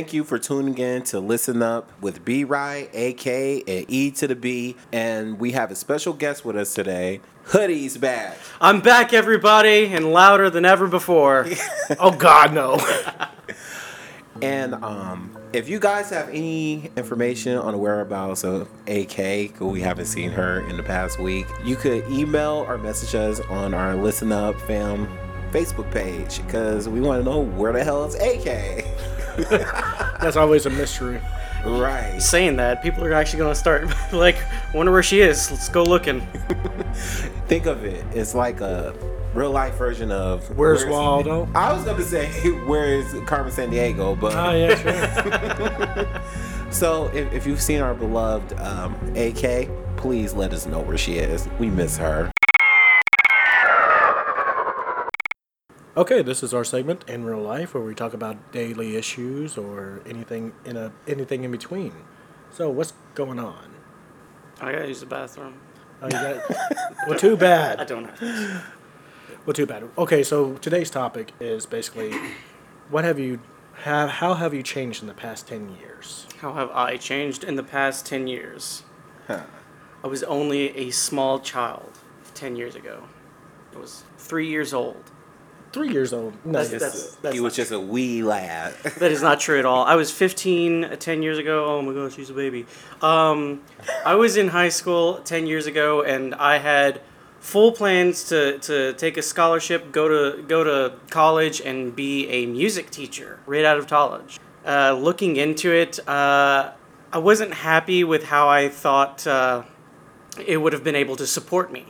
Thank you for tuning in to Listen Up with B Rye, AK, and E to the B. And we have a special guest with us today. Hoodie's back. I'm back, everybody, and louder than ever before. Oh God, no. And um, if you guys have any information on the whereabouts of AK, who we haven't seen her in the past week, you could email or message us on our Listen Up fam Facebook page because we want to know where the hell is AK. That's always a mystery. right. Saying that, people are actually going to start, like, wonder where she is. Let's go looking. Think of it. It's like a real life version of Where's Waldo? I was gonna say where is Carmen Sandiego, but Oh yeah, sure. so if, if you've seen our beloved um, AK, please let us know where she is. We miss her. Okay, this is our segment in real life where we talk about daily issues or anything in a anything in between. So what's going on? I gotta use the bathroom. Oh, you got, well, too bad. I don't have to Well, too bad. Okay, so today's topic is basically, what have you, have how have you changed in the past ten years? How have I changed in the past 10 years? Huh. I was only a small child 10 years ago. I was three years old. Three years old. No, That's- yes. that's- that's he was just a wee lad. That is not true at all. I was 15 uh, 10 years ago. Oh my gosh, she's a baby. Um, I was in high school 10 years ago, and I had full plans to, to take a scholarship, go to go to college, and be a music teacher right out of college. Uh, looking into it, uh, I wasn't happy with how I thought uh, it would have been able to support me.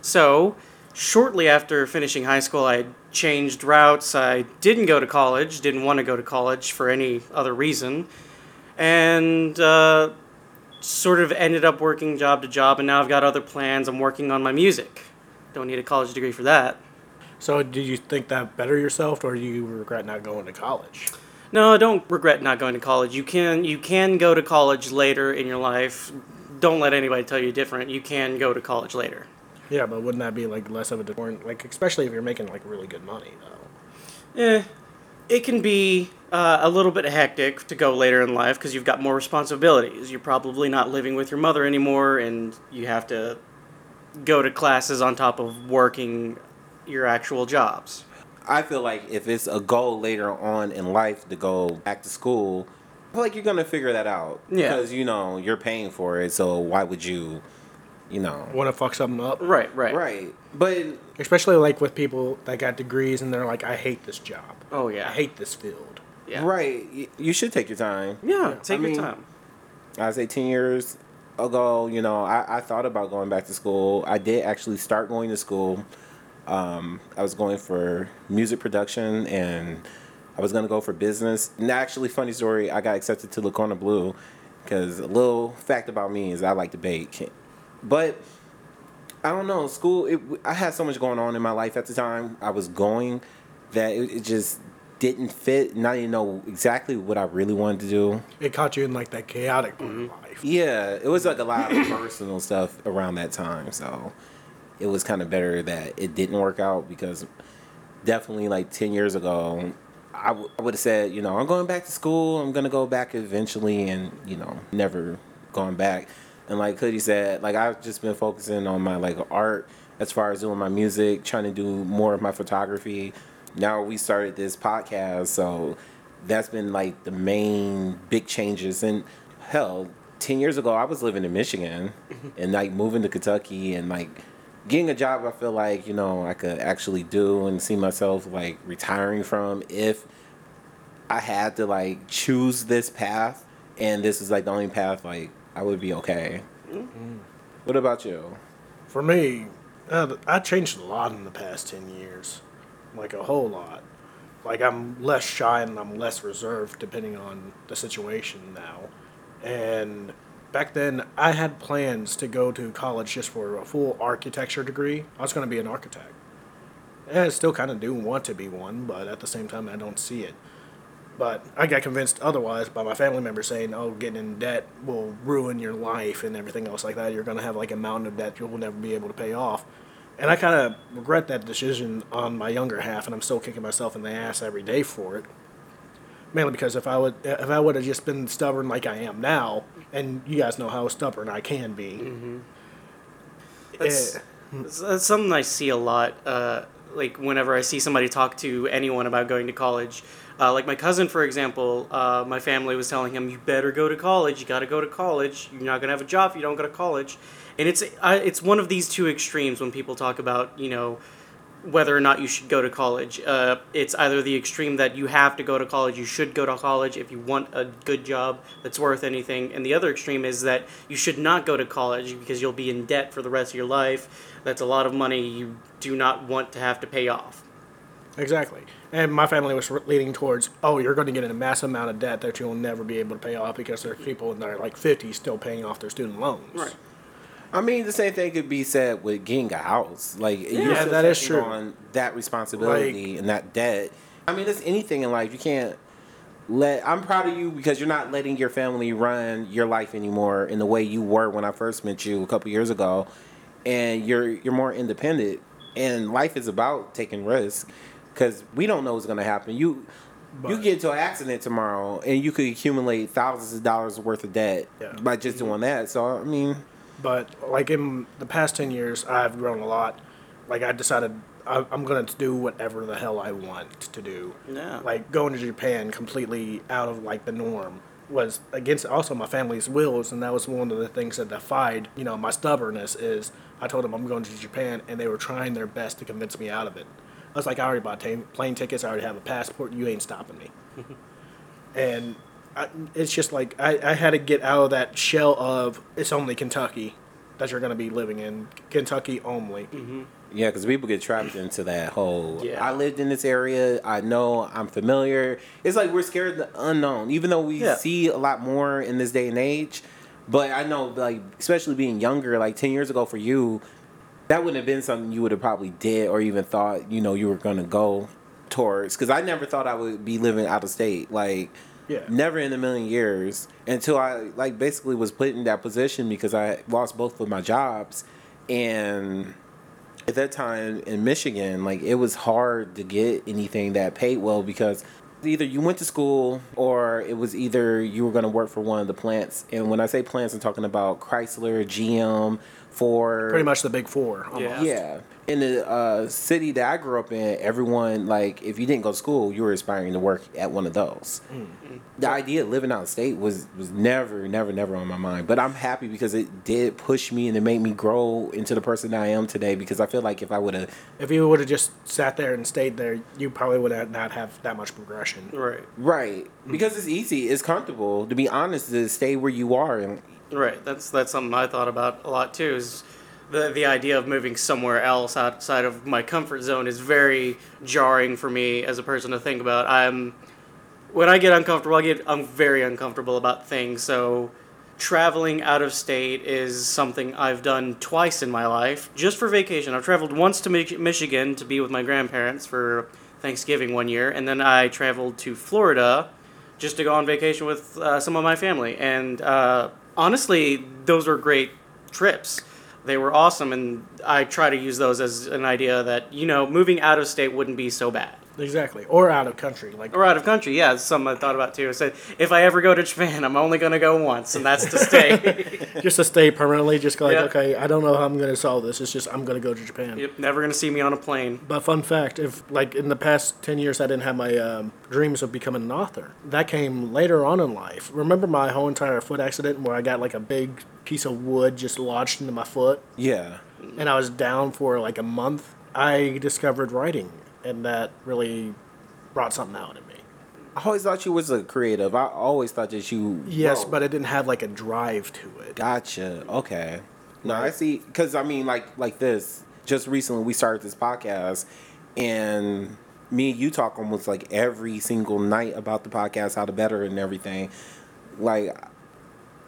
So, shortly after finishing high school, I changed routes. I didn't go to college, didn't want to go to college for any other reason, and uh, sort of ended up working job to job. And now I've got other plans. I'm working on my music. Don't need a college degree for that. So, did you think that better yourself, or do you regret not going to college? No, I don't regret not going to college. You can you can go to college later in your life. Don't let anybody tell you different. You can go to college later. Yeah, but wouldn't that be like less of a deterrent? Like, especially if you're making like really good money, though. Eh, it can be uh, a little bit hectic to go later in life because you've got more responsibilities. You're probably not living with your mother anymore, and you have to go to classes on top of working your actual jobs. I feel like if it's a goal later on in life to go back to school, I feel like you're gonna figure that out. Yeah. Because you know you're paying for it, so why would you, you know? Want to fuck something up? Right, right. Right. But Especially like with people that got degrees and they're like, I hate this job. Oh yeah. I hate this field. Yeah. right, you should take your time. Yeah. Take I your mean- time. I say 10 years ago, you know, I, I thought about going back to school. I did actually start going to school. Um, I was going for music production and I was going to go for business. And actually, funny story, I got accepted to Le Cordon Bleu because a little fact about me is I like to bake. But I don't know, school, it, I had so much going on in my life at the time I was going that it, it just didn't fit and I didn't know exactly what I really wanted to do. It caught you in like that chaotic part of life. Yeah, it was like a lot of personal stuff around that time, so it was kind of better that it didn't work out because definitely like 10 years ago, I, w- I would have said, you know, I'm going back to school, I'm going to go back eventually, and, you know, never gone back. And like Hoodie said, like I've just been focusing on my like art as far as doing my music, trying to do more of my photography. Now we started this podcast, so that's been like the main big changes. And hell, 10 years ago, I was living in Michigan mm-hmm. and like moving to Kentucky and like getting a job I feel like, you know, I could actually do and see myself like retiring from if I had to like choose this path and this is like the only path like I would be okay. What about you? For me, uh, I changed a lot in the past 10 years. Like a whole lot. Like I'm less shy and I'm less reserved depending on the situation now. And back then, I had plans to go to college just for a full architecture degree. I was going to be an architect. And I still kind of do want to be one, but at the same time, I don't see it. But I got convinced otherwise by my family members saying, "Oh, getting in debt will ruin your life and everything else like that. You're going to have like a mountain of debt you'll never be able to pay off." And I kind of regret that decision on my younger half, and I'm still kicking myself in the ass every day for it. Mainly because if I would if I would have just been stubborn like I am now, and you guys know how stubborn I can be. That's, eh, that's, that's something I see a lot. Uh, like whenever I see somebody talk to anyone about going to college. Uh, like my cousin, for example, uh, my family was telling him, "You better go to college. You got to go to college. You're not gonna have a job if you don't go to college." And it's I, it's one of these two extremes when people talk about you know whether or not you should go to college. Uh, it's either the extreme that you have to go to college, you should go to college if you want a good job that's worth anything, and the other extreme is that you should not go to college because you'll be in debt for the rest of your life. That's a lot of money you do not want to have to pay off. Exactly. And my family was leaning towards, oh, you're going to get in a massive amount of debt that you'll never be able to pay off because there's people in their like 50s still paying off their student loans. Right. I mean, the same thing could be said with getting a house. Like, you're Yeah, still that is true. on that responsibility and that debt. I mean, it's anything in life. You can't let. I'm proud of you because you're not letting your family run your life anymore in the way you were when I first met you a couple years ago, and you're you're more independent. And life is about taking risks because we don't know what's going to happen. You. you get into an accident tomorrow, and you could accumulate thousands of dollars worth of debt Yeah. by just doing that. So I mean, But like in the past 10 years, I've grown a lot. Like I decided I- I'm going to do whatever the hell I want to do. Yeah. Like going to Japan completely out of like the norm was against also my family's wills and that was one of the things that defied you know my stubbornness is i told them i'm going to japan and they were trying their best to convince me out of it i was like i already bought ta- plane tickets i already have a passport you ain't stopping me and I, it's just like I, I had to get out of that shell of it's only kentucky that you're going to be living in kentucky only mm-hmm. Yeah, because people get trapped into that whole. Yeah. I lived in this area. I know. I'm familiar. It's like we're scared of the unknown, even though we Yeah. see a lot more in this day and age. But I know, like, especially being younger, like ten years ago for you, that wouldn't have been something you would have probably did or even thought. You know, you were gonna go towards. Because I never thought I would be living out of state. Like, Yeah. never in a million years until I like basically was put in that position because I lost both of my jobs and at that time in Michigan, like it was hard to get anything that paid well because either you went to school or it was either you were going to work for one of the plants. And when I say plants, I'm talking about Chrysler, GM, Ford. pretty much the big four almost. Yeah. Yeah. In the uh, city that I grew up in, everyone, like, if you didn't go to school, you were aspiring to work at one of those. The idea of living out of state was, was never, never, never on my mind. But I'm happy because it did push me and it made me grow into the person that I am today because I feel like if I would have, If you would have just sat there and stayed there, you probably would have not have that much progression. Right. right, because it's easy, it's comfortable, to be honest, to stay where you are. And Right. That's that's something I thought about a lot too. Is the the idea of moving somewhere else outside of my comfort zone is very jarring for me as a person to think about. I'm when I get uncomfortable, I get I'm very uncomfortable about things. So traveling out of state is something I've done twice in my life, just for vacation. I've traveled once to Mich- Michigan to be with my grandparents for Thanksgiving one year, and then I traveled to Florida just to go on vacation with uh, some of my family. And uh, honestly, those were great trips. They were awesome, and I try to use those as an idea that you know moving out of state wouldn't be so bad. Exactly. Or out of country. Like Or out of country, yeah, it's something I thought about too. I said if I ever go to Japan, I'm only going to go once, and that's to stay. just to stay permanently, just like, Yeah. okay, I don't know how I'm going to solve this. It's just I'm going to go to Japan. yep, never going to see me on a plane. But fun fact, if like in the past 10 years I didn't have my um, dreams of becoming an author, that came later on in life. Remember my whole entire foot accident where I got like a big piece of wood just lodged into my foot yeah, and I was down for like a month? I discovered writing and that really brought something out in me. I always thought you was a creative. I always thought that you. Yes, wrote. but it didn't have like a drive to it. Gotcha. Okay. No, I see. Because I mean, like like this. Just recently, we started this podcast, and me and you talk almost like every single night about the podcast, how to better and everything. Like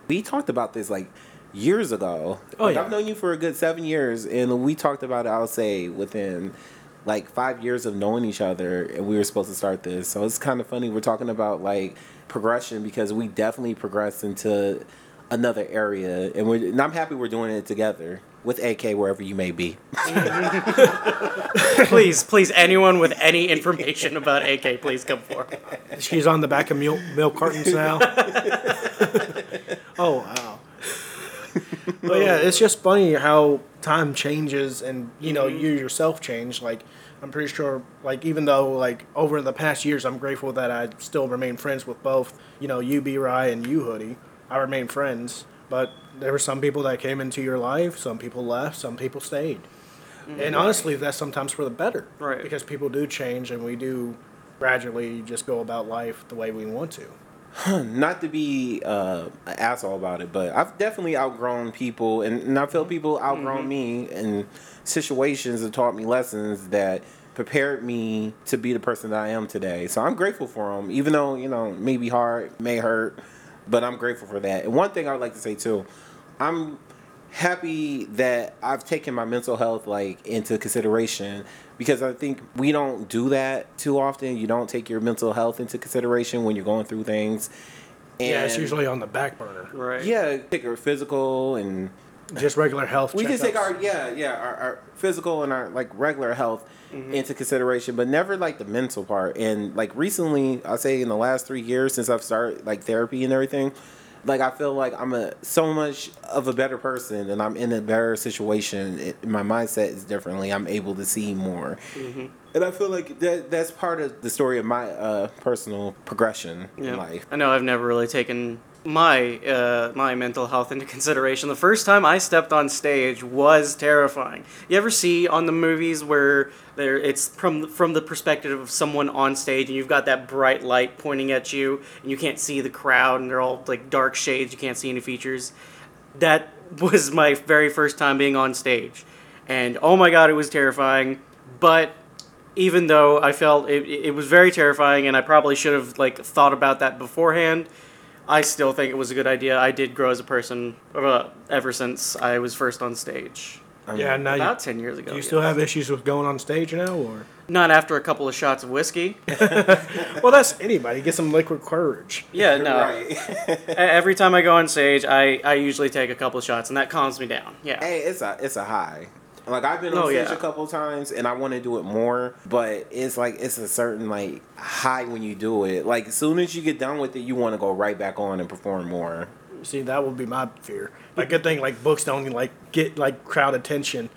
we talked about this like years ago. Oh, like, yeah. I've known you for a good seven years, and we talked about it. I'll say within like five years of knowing each other, and we were supposed to start this. So it's kind of funny. We're talking about like progression because we definitely progressed into another area, and we're. And I'm happy we're doing it together. with AK wherever you may be. please, please, anyone with any information about AK, please come forward. She's on the back of milk, milk cartons now. oh wow. But yeah, it's just funny how time changes, and you know mm-hmm. you yourself change. Like I'm pretty sure, like even though like over the past years, I'm grateful that I still remain friends with both. You know, you B Rye and you Hoodie. I remain friends, but there were some people that came into your life. Some people left. Some people stayed. Mm-hmm. And honestly, that's sometimes for the better. Right. Because people do change, and we do gradually just go about life the way we want to. Not to be uh, an asshole about it, but I've definitely outgrown people, and, and I feel people outgrown me in situations that taught me lessons that prepared me to be the person that I am today. So I'm grateful for them, even though you know maybe hard, may hurt, but I'm grateful for that. And one thing I would like to say too, I'm happy that I've taken my mental health like into consideration because I think we don't do that too often. You don't take your mental health into consideration when you're going through things. And yeah, it's usually on the back burner. Right. yeah, take our physical and Just regular health. we just take our yeah yeah our, our physical and our like regular health mm-hmm. into consideration but never like the mental part and like recently i say in the last three years since i've started like therapy and everything like i feel like i'm a so much of a better person and i'm in a better situation. It, my mindset is differently. I'm able to see more. And i feel like that that's part of the story of my uh, personal progression in life. I know I've never really taken my uh, my mental health into consideration. The first time I stepped on stage was terrifying. You ever see on the movies where there it's from from the perspective of someone on stage and you've got that bright light pointing at you and you can't see the crowd and they're all like dark shades, you can't see any features. That was my very first time being on stage. And oh my god, it was terrifying. But even though I felt it, it was very terrifying and I probably should have like thought about that beforehand, I still think it was a good idea. I did grow as a person uh, ever since I was first on stage Yeah, now you, about ten years ago. do you still yes. have issues with going on stage now, or? not after a couple of shots of whiskey. Well, that's anybody. Get some liquid courage. Yeah, no. right Every time I go on stage, I, I usually take a couple of shots and that calms me down. Yeah. Hey, it's a it's a high. Like I've been on Oh, stage yeah. a couple times and I want to do it more, but it's like it's a certain like high when you do it. Like as soon as you get done with it, you want to go right back on and perform more. See, that would be my fear. Like, good thing like books don't like get like crowd attention.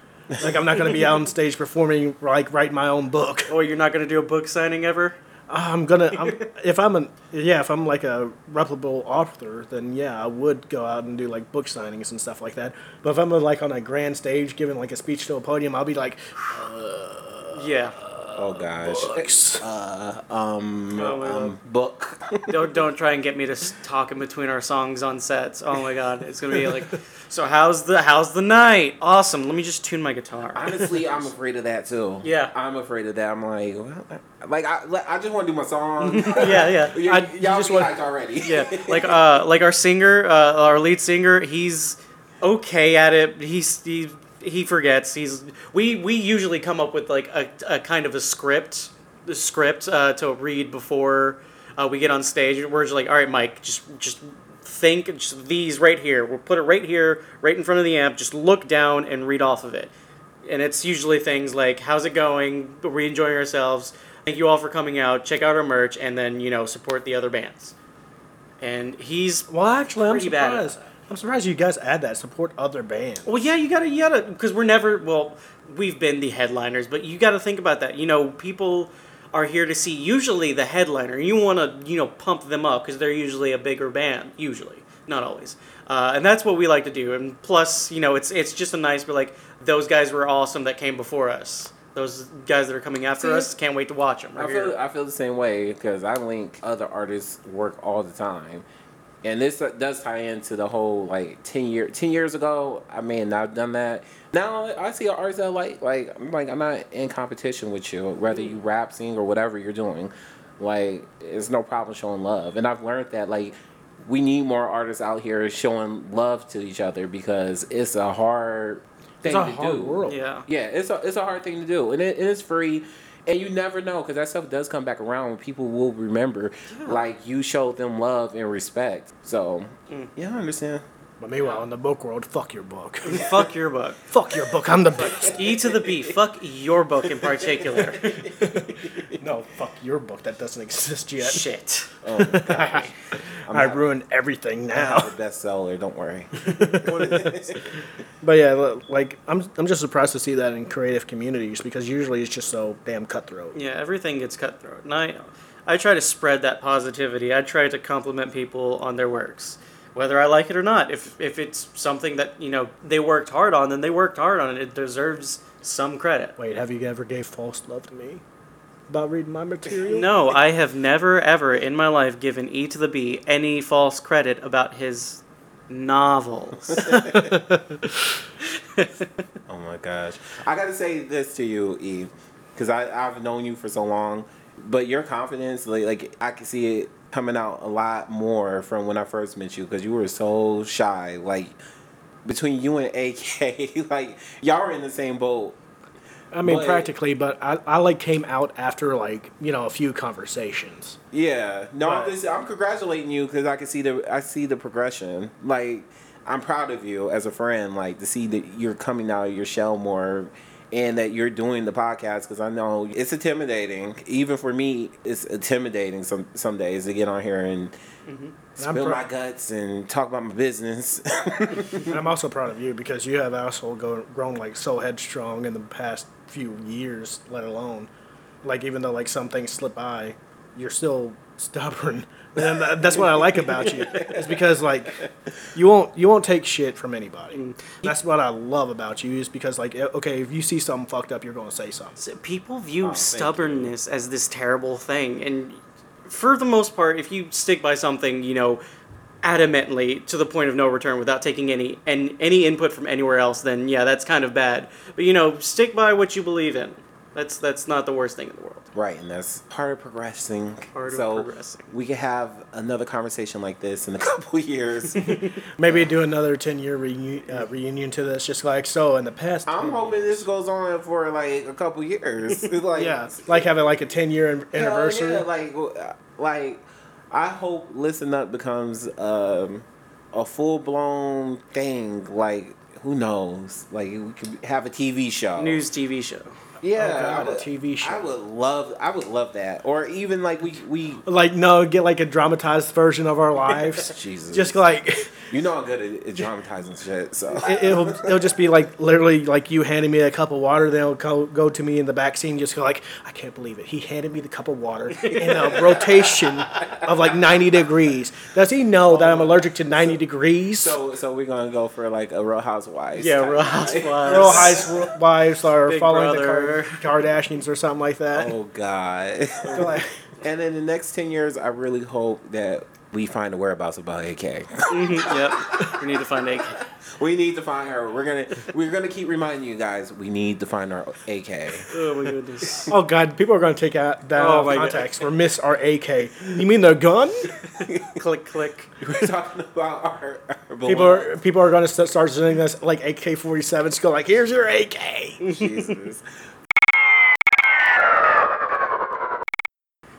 Like, I'm not gonna be out on stage performing like writing my own book. Oh, you're not gonna do a book signing ever? I'm gonna. I'm, if I'm a yeah, if I'm like a reputable author, then yeah, I would go out and do like book signings and stuff like that. But if I'm uh, like on a grand stage giving like a speech to a podium, I'll be like, Yeah. Oh gosh. books. Um, Oh, um book. don't don't try and get me to talk in between our songs on sets. Oh my god, it's gonna be like, so how's the how's the night? Awesome. Let me just tune my guitar. Honestly, I'm afraid of that too. Yeah. I'm afraid of that. I'm like, well, like I, like, I just want to do my song. yeah, yeah. you I- y'all you just want- already. yeah, like uh, like our singer, uh, our lead singer, he's okay at it. He's he he forgets. He's we we usually come up with like a, a kind of a script, the script uh, to read before uh, we get on stage. We're just like, all right, Mike, just just think just these right here. We'll put it right here, right in front of the amp. Just look down and read off of it. And it's usually things like, how's it going? Are we enjoying ourselves? Thank you all for coming out. Check out our merch, and then you know support the other bands and he's Well, actually, I'm Pretty bad at surprised. I'm surprised you guys add that support other bands. well yeah you gotta you gotta because we're never well we've been the headliners but you gotta think about that. You know people are here to see usually the headliner. You want to you know pump them up because they're usually a bigger band usually not always. Uh, and that's what we like to do. And plus you know it's it's just a nice but like those guys were awesome that came before us. Those guys that are coming after See, us can't wait to watch them I feel here. I feel the same way because I link other artists' work all the time, and this uh, does tie into the whole like ten year ten years ago. I mean i've done that. Now I see an artist that like like I'm like I'm not in competition with you, whether you rap, sing, or whatever you're doing. Like it's no problem showing love, and I've learned that like we need more artists out here showing love to each other because it's a hard thing It's a to hard do. world. yeah Yeah, it's a it's a hard thing to do, and, it, and it's free, and you never know because that stuff does come back around. when People will remember, like you showed them love and respect. So, Mm. yeah, I understand. But meanwhile, in the book world, fuck your book. Fuck your book. fuck your book. I'm the best. E to the B. Fuck your book in particular. no, fuck your book. That doesn't exist yet. Shit. Oh, God. I ruined everything now now. the bestseller. Don't worry. But yeah, li- like I'm, I'm just surprised to see that in creative communities because usually it's just so damn cutthroat. Yeah, everything gets cutthroat. And I, I try to spread that positivity. I try to compliment people on their works, whether I like it or not. If if it's something that you know they worked hard on, then they worked hard on it. It deserves some credit. Wait, have you ever gave false love to me about reading my material? No, I have never ever in my life given E to the B any false credit about his novels. Oh my gosh. I got to say this to you, Eve, because I've known you for so long, but your confidence, like, like I can see it coming out a lot more from when I first met you because you were so shy. Like, between you and AK, like, y'all were in the same boat. I mean But- practically, but I, I like came out after like you know a few conversations. Yeah. No, I'm just, I'm congratulating you because I can see the, I see the progression. Like, I'm proud of you as a friend, like, to see that you're coming out of your shell more and that you're doing the podcast because I know it's intimidating. Even for me, it's intimidating some some days to get on here and mm-hmm. I'm spill my guts and talk about my business. And I'm also proud of you because you have also go, grown like so headstrong in the past few years, let alone like even though like some things slip by, you're still stubborn. And that's what I like about you. It's because like you won't you won't take shit from anybody. That's what I love about you is because like eh, okay, if you see something fucked up, you're gonna say something. So people view Oh, stubbornness as this terrible thing and for the most part if you stick by something you know adamantly to the point of no return without taking any and any input from anywhere else then yeah that's kind of bad but you know stick by what you believe in that's that's not the worst thing in the world right, and that's part of progressing. Part of so progressing. we could have another conversation like this in a couple years. Maybe do another ten year reunion, uh, reunion to this, just like so in the past. I'm hoping this goes on for like a couple years. like yeah, like having like a ten year hell anniversary. yeah, like uh, like I hope Listen Up becomes um, a full blown thing. Like who knows? Like we could have a TV show. news tv show Yeah, a would- TV show. I would love. I would love that. Or even like we we. Like no, get like a dramatized version of our lives. Jesus. Just like You know I'm good at, at dramatizing shit. So it, it'll it'll just be like literally like you handing me a cup of water. Then it'll go, go to me in the back scene. Just go like I can't believe it. He handed me the cup of water in a rotation of like ninety degrees. Does he know that I'm allergic to ninety degrees? so so we're gonna go for like a Real Housewives. yeah real housewives Real Housewives are Big following Brother. the Kardashians or something like that. Oh God. And in the next ten years, I really hope that we find the whereabouts about AK. Mm-hmm, yep we need to find AK we need to find her. We're gonna we're gonna keep reminding you guys. We need to find our AK. oh my goodness Oh god, people are going to take out that Oh out my of God. context. Or miss our AK. You mean the gun? click click We're talking about our, our People are people are going to start sending us like AK 47s. Go like, here's your AK. Jesus.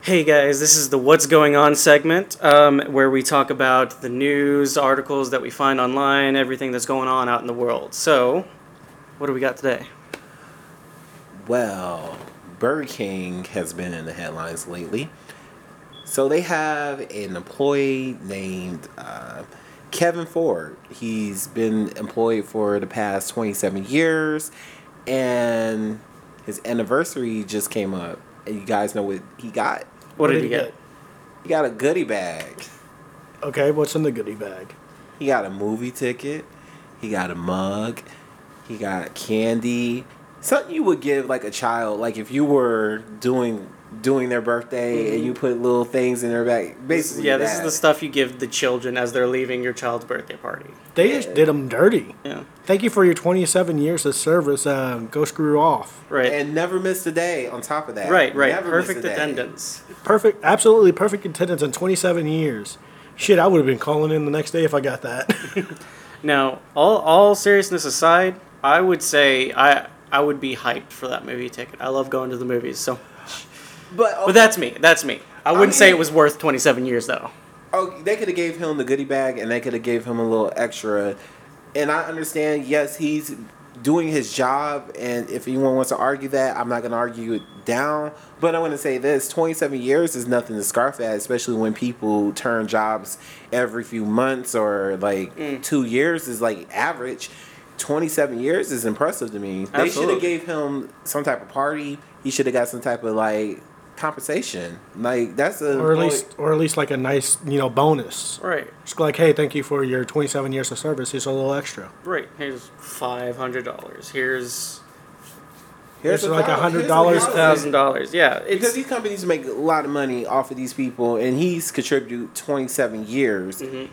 Hey guys, this is the What's Going On segment um, where we talk about the news, articles that we find online, everything that's going on out in the world. So, what do we got today? Well, Burger King has been in the headlines lately. So they have an employee named uh, Kevin Ford. He's been employed for the past 27 years, and his anniversary just came up. And you guys know what he got? What, did, he get? He got a goodie bag. Okay, what's in the goodie bag? He got a movie ticket. He got a mug. He got candy. Something you would give like a child, like if you were doing doing their birthday and you put little things in their bag. Basically, Mm-hmm. Yeah, this is the stuff you give the children as they're leaving your child's birthday party. They just did them dirty. Yeah, Thank you for your 27 years of service. Um, go screw off. right. And never missed a day. On top of that, right, right. Never Perfect attendance. Perfect, absolutely perfect attendance in 27 years. Shit, I would have been calling in the next day if I got that. Now, all all seriousness aside, I would say I I would be hyped for that movie ticket. I love going to the movies, so But, but that's me. That's me. I wouldn't say mean- it was worth 27 years though. oh, they could have gave him the goodie bag and they could have gave him a little extra. And I understand, yes, he's doing his job, and if anyone wants to argue that, I'm not going to argue it down. But I want to say this: 27 years is nothing to scarf at, especially when people turn jobs every few months or like mm. two years is like average. 27 years is impressive to me. They should have gave him some type of party. He should have got some type of like compensation. Like that's a or at least or at least like a nice you know bonus. Right. Just like, hey, thank you for your 27 years of service. Here's a little extra. Right. Here's five hundred dollars. Here's here's It's like thou- $100 thousand. thousand dollars. Yeah. Because these companies make a lot of money off of these people, and he's contributed 27 years, Mm-hmm.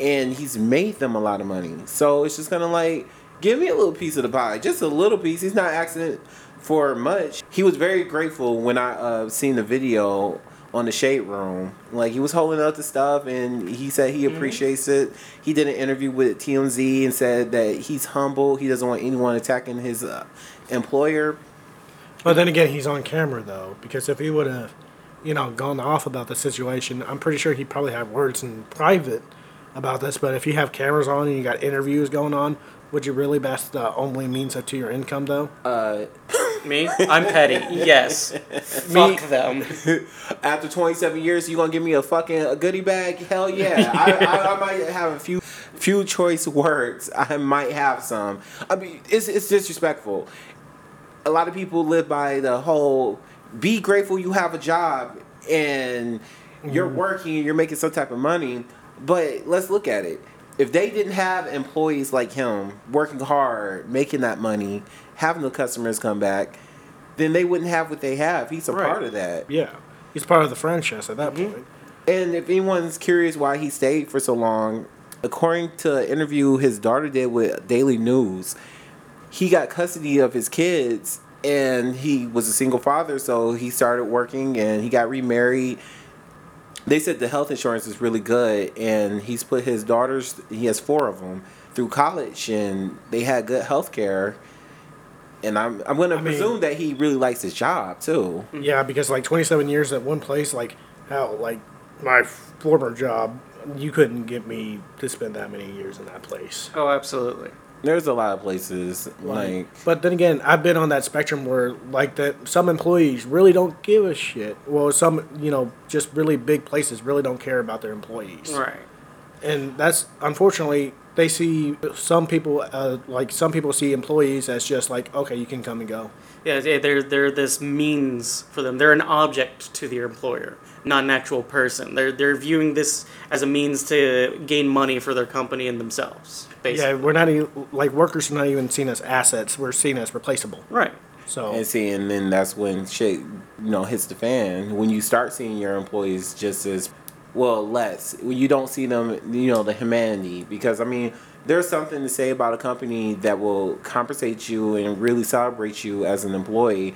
and he's made them a lot of money. So it's just kind of like, give me a little piece of the pie, just a little piece. He's not asking for much. He was very grateful when I uh, seen the video on the shade room. Like he was holding up the stuff, and he said he appreciates it. He did an interview with TMZ and said that he's humble. He doesn't want anyone attacking his uh, employer. But then again, he's on camera though, because if he would have, you know, gone off about the situation, I'm pretty sure he'd probably have words in private about this. But if you have cameras on and you got interviews going on, would you really? best the only means up to your income, though. Uh, me. I'm petty. Yes. Fuck them. After 27 years, you gonna give me a fucking a goodie bag? Hell yeah! I, I, I might have a few few choice words. I might have some. I mean, it's it's disrespectful. A lot of people live by the whole be grateful you have a job and you're mm. working and you're making some type of money. But let's look at it. If they didn't have employees like him working hard, making that money, having the customers come back, then they wouldn't have what they have. He's a Right. part of that. Yeah, he's part of the franchise at that mm-hmm. point. And if anyone's curious why he stayed for so long, according to an interview his daughter did with Daily News, he got custody of his kids and he was a single father, so he started working and he got remarried. They said the health insurance is really good, and he's put his daughters, he has four of them, through college, and they had good health care. And I'm, I'm going to I mean- presume that he really likes his job, too. Yeah, because like 27 years at one place, like hell, like my former job, you couldn't get me to spend that many years in that place. Oh, absolutely. There's a lot of places, like, But then again, I've been on that spectrum where like that some employees really don't give a shit. Well, some you know just really big places really don't care about their employees. Right. and that's unfortunately they see some people uh, like some people see employees as just like okay you can come and go Yeah, they- they're they're this means for them. They're an object to their employer, not an actual person. They're they're viewing this as a means to gain money for their company and themselves. yeah Basically. we're not even like workers are not even seen as assets we're seen as replaceable Right. so And see, and then that's when shit, you know, hits the fan. When you start seeing your employees just as, well, less. When you don't see them, you know, the humanity. Because, I mean, there's something to say about a company that will compensate you and really celebrate you as an employee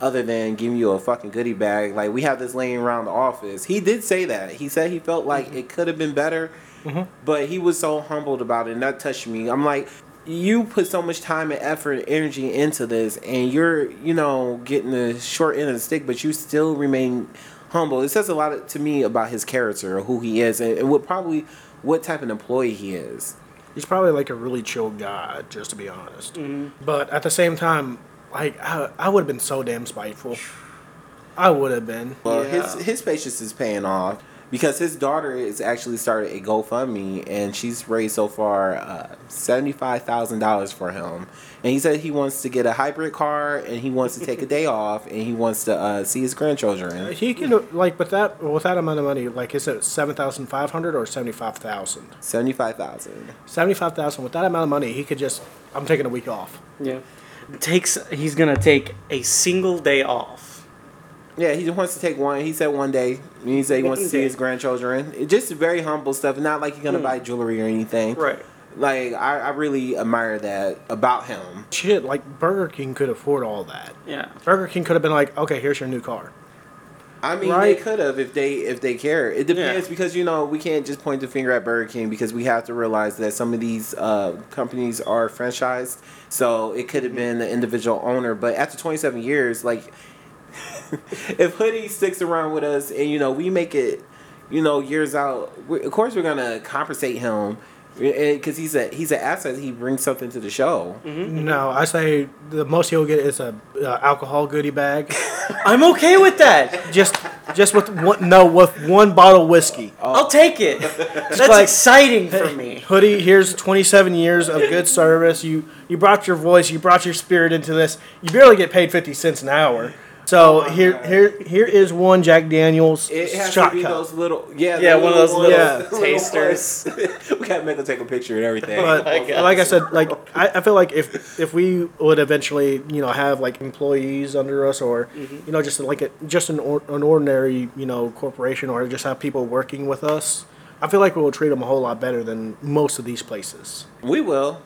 other than giving you a fucking goodie bag. Like, we have this laying around the office. He did say that. He said he felt like mm-hmm. it could have been better, mm-hmm. but he was so humbled about it, and that touched me. I'm like, you put so much time and effort and energy into this and you're you know getting the short end of the stick but you still remain humble. It says a lot to me about his character or who he is and, and what probably what type of employee he is. He's probably like a really chill guy just to be honest. Mm-hmm. But at the same time like i, I would have been so damn spiteful. I would have been. Well Yeah. his his patience is paying off because his daughter is actually started a GoFundMe and she's raised so far uh, seventy five thousand dollars for him, and he said he wants to get a hybrid car and he wants to take a day off and he wants to uh, see his grandchildren. he can like with that with that amount of money like is it 7500 or 75000 Seventy five thousand. 75000 with that amount of money he could just i'm taking a week off Yeah. Takes he's gonna take a single day off. Yeah, he wants to take one. He said one day. He said he wants to see his grandchildren. It just very humble stuff. Not like he's gonna buy jewelry or anything. Right. Like I, I really admire that about him. shit like burger king could afford all that Yeah. burger king could have been like okay here's your new car I mean, Right. they could have if they if they care. It depends Yeah. because you know we can't just point the finger at Burger King because we have to realize that some of these uh, companies are franchised. So it could have been the individual owner. But after 27 years, like if Hoodie sticks around with us and you know we make it, you know, years out, we, of course we're gonna compensate him because he's a he's an asset. He brings something to the show. No, I say the most he'll get is a uh, alcohol goodie bag. I'm okay with that. just just with one no with one bottle of whiskey. I'll take it. That's like- exciting for me. Hoodie, here's 27 years of good service. You you brought your voice, you brought your spirit into this. You barely get paid 50 cents an hour. So here here here is one Jack Daniels It has shot to be cup. those little, yeah, Yeah, the one of those little Yeah. tasters. we gotta make him take a picture and everything. But my God. like I said, like I, I feel like if if we would eventually you know have like employees under us or Mm-hmm. you know just like a, just an or, an ordinary you know corporation or just have people working with us, I feel like we will treat them a whole lot better than most of these places we will,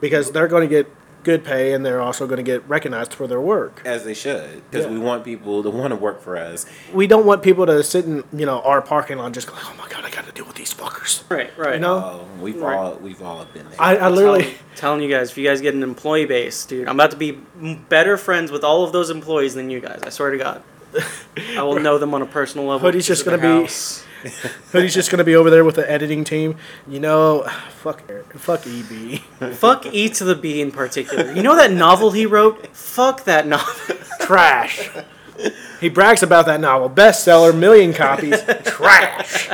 because they're going to get good pay and they're also going to get recognized for their work. as they should, because Yeah. we want people to want to work for us. We don't want people to sit in you know our parking lot and just go, oh my god, I got to deal with these fuckers. Right, right. You know? Oh, we've Right. all we've all been there. I, I literally. telling, telling you guys, if you guys get an employee base, dude, I'm about to be better friends with all of those employees than you guys. I swear to God. I will know them on a personal level. Hoodie's just gonna be- house. Hoodie's just gonna be over there with the editing team. You know, fuck, fuck E EB. Fuck E to the B in particular. You know that novel he wrote? Fuck that novel. Trash. He brags about that novel, bestseller, million copies. Trash.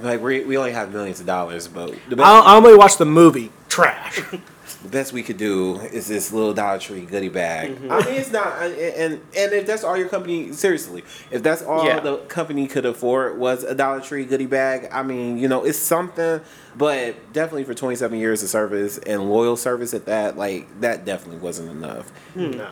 like we, we only have millions of dollars, but I, I only watched the movie. Trash. The best we could do is this little Dollar Tree goodie bag. Mm-hmm. I mean, it's not, and and and if that's all your company, seriously, if that's all Yeah. the company could afford was a Dollar Tree goodie bag, I mean, you know, it's something. But definitely for 27 years of service and loyal service at that, like that definitely wasn't enough. No,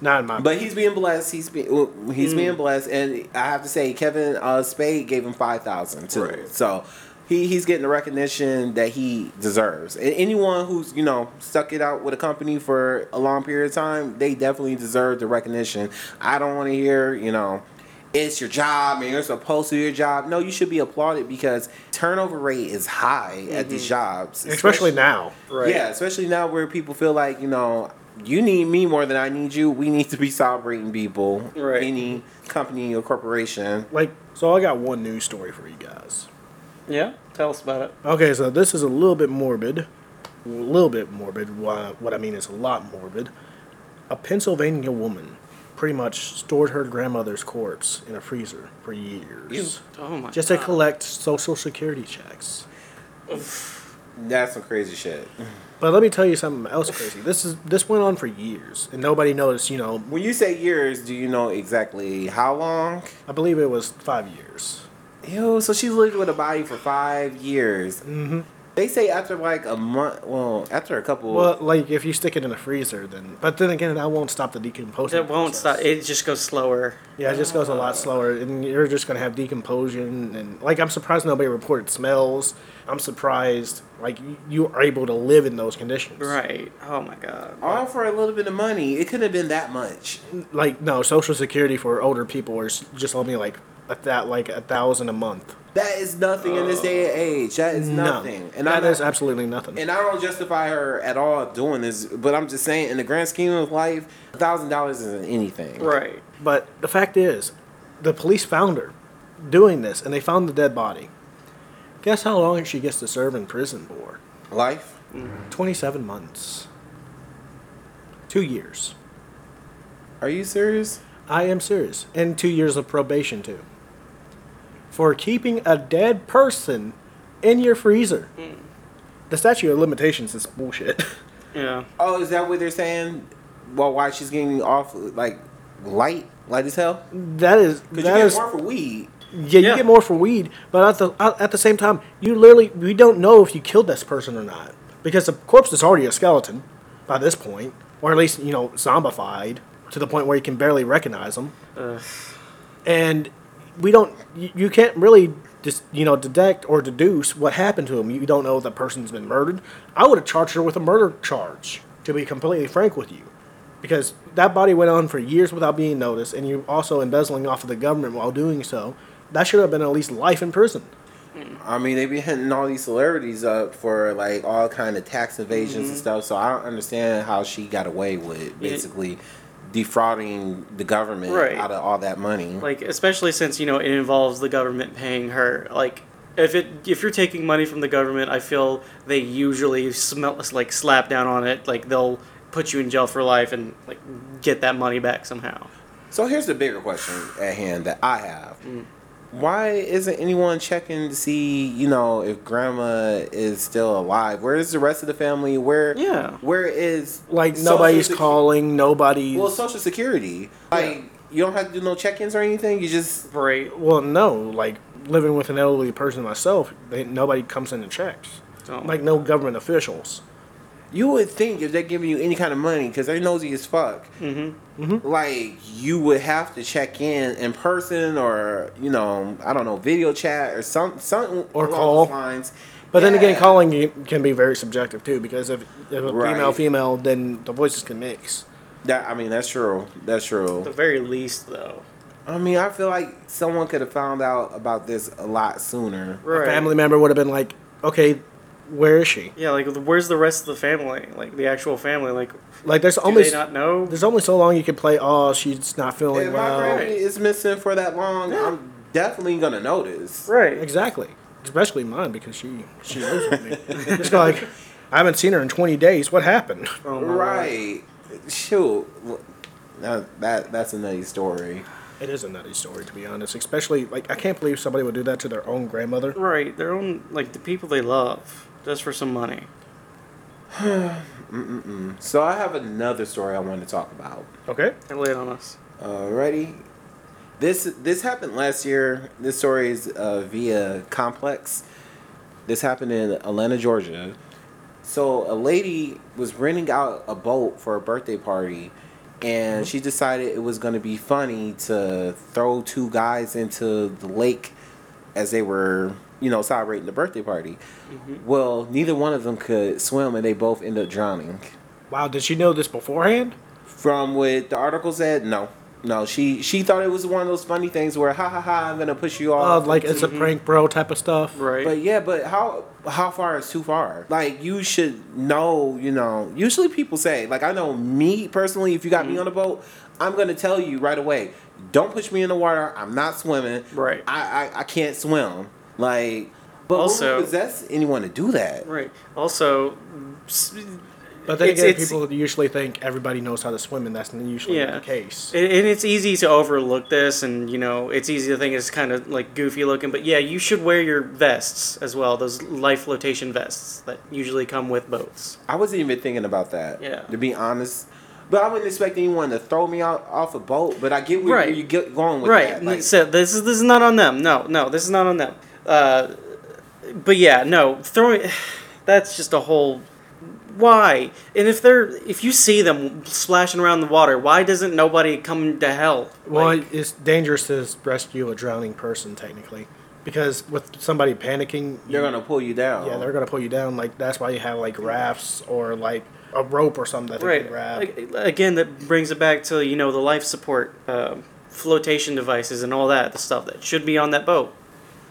not in my. But he's being blessed. He's being well, he's being blessed, and I have to say, Kevin uh, Spade gave him five thousand too. Right. So he he's getting the recognition that he deserves. And anyone who's you know stuck it out with a company for a long period of time, they definitely deserve the recognition. I don't want to hear you know. It's your job and you're supposed to do your job. No, you should be applauded because turnover rate is high at these mm-hmm. jobs. especially now. Right. Yeah, especially now where people feel like, you know, you need me more than I need you. We need to be celebrating people. Right. Any company or corporation. Like, so I got one news story for you guys. Yeah? Tell us about it. Okay, so this is a little bit morbid. A little bit morbid. What I mean is a lot morbid. A Pennsylvania woman pretty much stored her grandmother's corpse in a freezer for years. Oh my Just to collect social security checks. That's some crazy shit. But let me tell you something else crazy. This is this went on for years, and nobody noticed. You know, When you say years, do you know exactly how long? I believe it was five years. Ew, so she's lived with a body for five years. Mm-hmm. They say after like a month, well, after a couple. Well, like if you stick it in a freezer, then. But then again, that won't stop the decomposing. It won't process. stop. It just goes slower. Yeah, it just goes a lot slower, and you're just gonna have decomposition. And like, I'm surprised nobody reported smells. I'm surprised like you, you are able to live in those conditions. Right. Oh my God. all for a little bit of money. It couldn't have been that much. Like no, Social Security for older people is just only like at that like a thousand a month. That is nothing in this day and age. That is nothing. No, and that I'm is absolutely nothing. And I don't justify her at all doing this, but I'm just saying, in the grand scheme of life, a thousand dollars isn't anything. Right. But the fact is, the police found her doing this, and they found the dead body. Guess how long she gets to serve in prison for? Life. Mm-hmm. 27 months. Two years. Are you serious? I am serious. And two years of probation, too. For keeping a dead person in your freezer. Hmm. The statute of limitations is bullshit. Yeah. Oh, is that what they're saying? Well, why she's getting off like light, light as hell? that is. Because you get is more for weed. Yeah, you get more for weed, but at the at at the same time, you literally we don't know if you killed this person or not because the corpse is already a skeleton by this point, or at least you know zombified to the point where you can barely recognize them, Ugh. and we don't. You, you can't really just you know detect or deduce what happened to him. You don't know the person's been murdered. I would have charged her with a murder charge, to be completely frank with you. Because that body went on for years without being noticed, and you're also embezzling off of the government while doing so. That should have been at least life in prison. I mean, they be hitting all these celebrities up for like all kind of tax evasions and mm-hmm. stuff. So I don't understand how she got away with basically defrauding the government Right. out of all that money. like especially since you know it involves the government paying her like if it if you're taking money from the government i feel they usually smell like slap down on it like they'll put you in jail for life and like get that money back somehow So here's the bigger question at hand that I have. Mm. Why isn't anyone checking to see, you know, if grandma is still alive? Where is the rest of the family? Where Yeah. where is Like nobody's Secu- calling, nobody Well, social security. Like you don't have to do no check-ins or anything. You just right well, no. Like living with an elderly person myself, they, nobody comes in and checks. So- Like no government officials. You would think if they're giving you any kind of money because they're nosy as fuck. mm-hmm. like you would have to check in in person or you know I don't know video chat or some something Or call. those lines. But then again, calling can be very subjective too, because if, if a Right. female female, then the voices can mix. That I mean that's true. That's true. at the very least though I mean I feel like someone could have found out about this a lot sooner. A family member would have been like, "Okay, where is she?" yeah like where's the rest of the family like the actual family like Like there's do only they not know there's only so long you can play. Oh, she's not feeling If my well. granny is missing for that long, Yeah. I'm definitely gonna notice. right Exactly. Especially mine because she she lives with me. it's like I haven't seen her in 20 days. What happened? Oh, my Lord. Right. Shoot. That, that that's a nutty story. It is a nutty story to be honest. Especially like I can't believe somebody would do that to their own grandmother. right their own like the people they love just for some money So I have another story I want to talk about. Okay. and lay it on us Alrighty. This this happened last year. This story is uh, via Complex. This happened in Atlanta, Georgia. So a lady was renting out a boat for a birthday party, and she decided it was going to be funny to throw two guys into the lake as they were, you know, celebrating the birthday party. Mm-hmm. Well, neither one of them could swim, and they both end up drowning. Wow. Did she know this beforehand? From what the article said, no. No, she she thought it was one of those funny things where ha ha ha I'm gonna push you off. like it's a mm-hmm. prank, bro, type of stuff. right but yeah, but how how far is too far? Like you should know, you know. Usually people say, like I know me personally, if you got me mm-hmm. on a boat, I'm gonna tell you right away, don't push me in the water. I'm not swimming. Right. I I, I can't swim. Like, but Also- also possess anyone to do that? Right. Also, But then It's- again, it's- people usually think everybody knows how to swim, and that's usually Yeah. not the case. and and it's easy to overlook this, and you know, it's easy to think it's kind of like goofy looking. But yeah, you should wear your vests as well. Those life flotation vests that usually come with boats. I wasn't even thinking about that. Yeah. To be honest. But I wouldn't expect anyone to throw me out off a boat. But I get where Right. you get going with right. that. Like, so this is this is not on them. No, no, this is not on them. Uh, but yeah, no, throwing. That's just a whole. Why? And if they're if you see them splashing around the water, why doesn't nobody come to help? Well, Like, it's dangerous to rescue a drowning person, technically, because with somebody panicking, they're gonna pull you down. yeah, they're gonna pull you down. Like that's why you have like rafts or like a rope or something that they right. can grab. Like, again, that brings it back to you know the life support uh, flotation devices and all that the stuff that should be on that boat.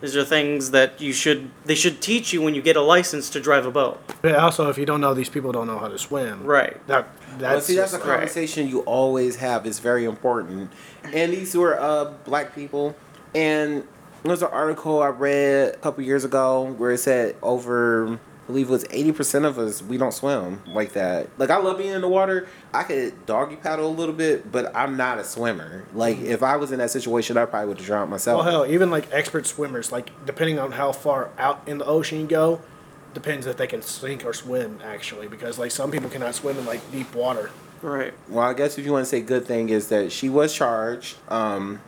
These are things that you should they should teach you when you get a license to drive a boat. But also, if you don't know, these people don't know how to swim. Right. That Well, that's see, that's a just- Right. conversation you always have. It's very important. And these were uh, black people. And there's an article I read a couple years ago where it said over, I believe it was 80% of us, we don't swim like that. Like, I love being in the water. I could doggy paddle a little bit, but I'm not a swimmer. Like, if I was in that situation, I probably would have drowned myself. well, hell, even like expert swimmers, like depending on how far out in the ocean you go, depends if they can sink or swim. Actually, because like some people cannot swim in like deep water. Right. Well, I guess if you want to say good thing is that she was charged. Um,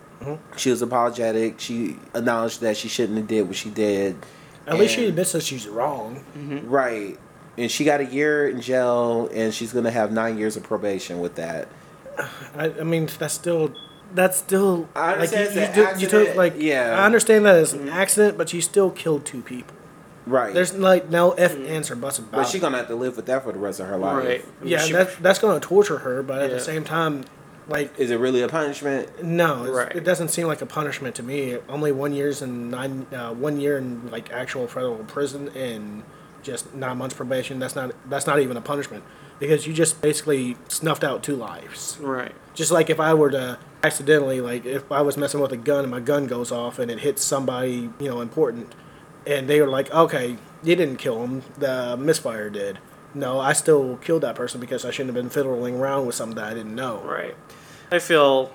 She was apologetic. She acknowledged that she shouldn't have did what she did. At least she And- admits that she's wrong. Mm-hmm. Right. And she got a year in jail, and she's gonna have nine years of probation with that. I, I mean, that's still that's still I understand like it's you, an you, do- you took like yeah. I understand that it's an mm-hmm. accident, but you still killed two people. Right. There's like no f mm-hmm. ands or buts about but she's gonna have to live with that for the rest of her life. Right. Yeah, She- that's that's gonna torture her, but at the same time, like Is it really a punishment? no, Right. it doesn't seem like a punishment to me. Only one years and nine, uh, one year in like actual federal prison and just nine months probation. That's not that's not even a punishment because you just basically snuffed out two lives. Right. Just like if I were to accidentally, like if I was messing with a gun and my gun goes off and it hits somebody, you know, important, and they were like, okay, you didn't kill him, the misfire did. No, I still killed that person because I shouldn't have been fiddling around with something that I didn't know. Right. I feel.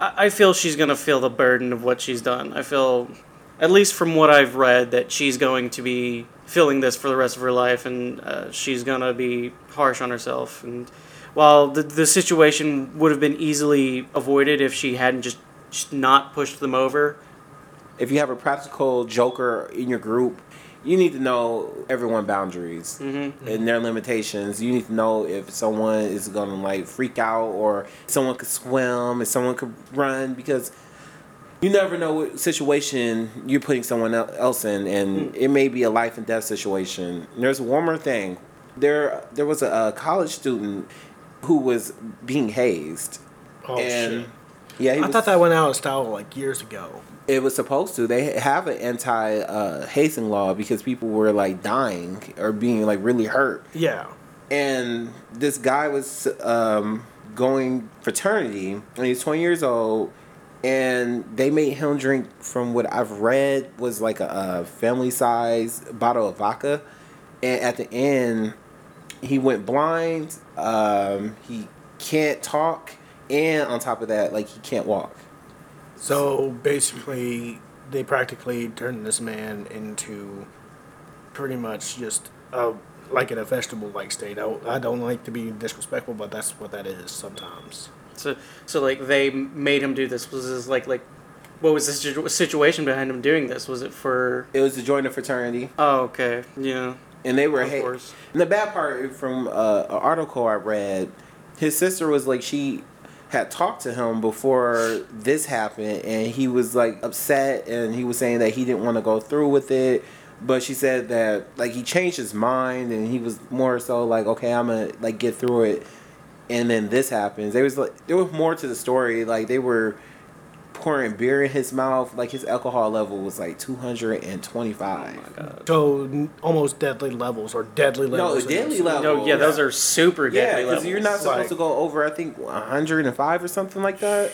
I feel she's gonna feel the burden of what she's done. I feel, at least from what I've read, that she's going to be feeling this for the rest of her life, and uh, she's gonna be harsh on herself. And while the the situation would have been easily avoided if she hadn't just, just not pushed them over, If you have a practical joker in your group, you need to know everyone boundaries mm-hmm. and their limitations. You need to know if someone is gonna like freak out or someone could swim, and someone could run because you never know what situation you're putting someone else in, and mm. it may be a life and death situation. There's one more thing. There, there was a, a college student who was being hazed, Oh and shit! Yeah, I was, thought that went out of style like years ago. it was supposed to. They have an anti uh, hazing law because people were like dying or being like really hurt, Yeah. and this guy was um, going fraternity, and he's 20 years old, and they made him drink from what I've read was like a, a family size bottle of vodka, and at the end, he went blind. Um, he can't talk, and on top of that, like he can't walk. So basically, they practically turned this man into pretty much just a, like in a vegetable like state. I, I don't like to be disrespectful, but that's what that is sometimes. so so like they made him do this. Was this like like, what was the situation behind him doing this? Was it for? It was to join a fraternity. Oh, okay, yeah. and they were Of ha- course. and the bad part from uh, an article I read, his sister was like she had talked to him before this happened, and he was like upset, and he was saying that he didn't want to go through with it. But she said that like he changed his mind, and he was more so like, okay, I'm gonna like get through it. And then this happens. There was like there was more to the story. Like they were pouring beer in his mouth. Like his alcohol level was like 225. So almost deadly levels or deadly levels. No, deadly It's- level. No, yeah, those are super Yeah, deadly because levels. you're not supposed Like- to go over. I think 105 or something like that.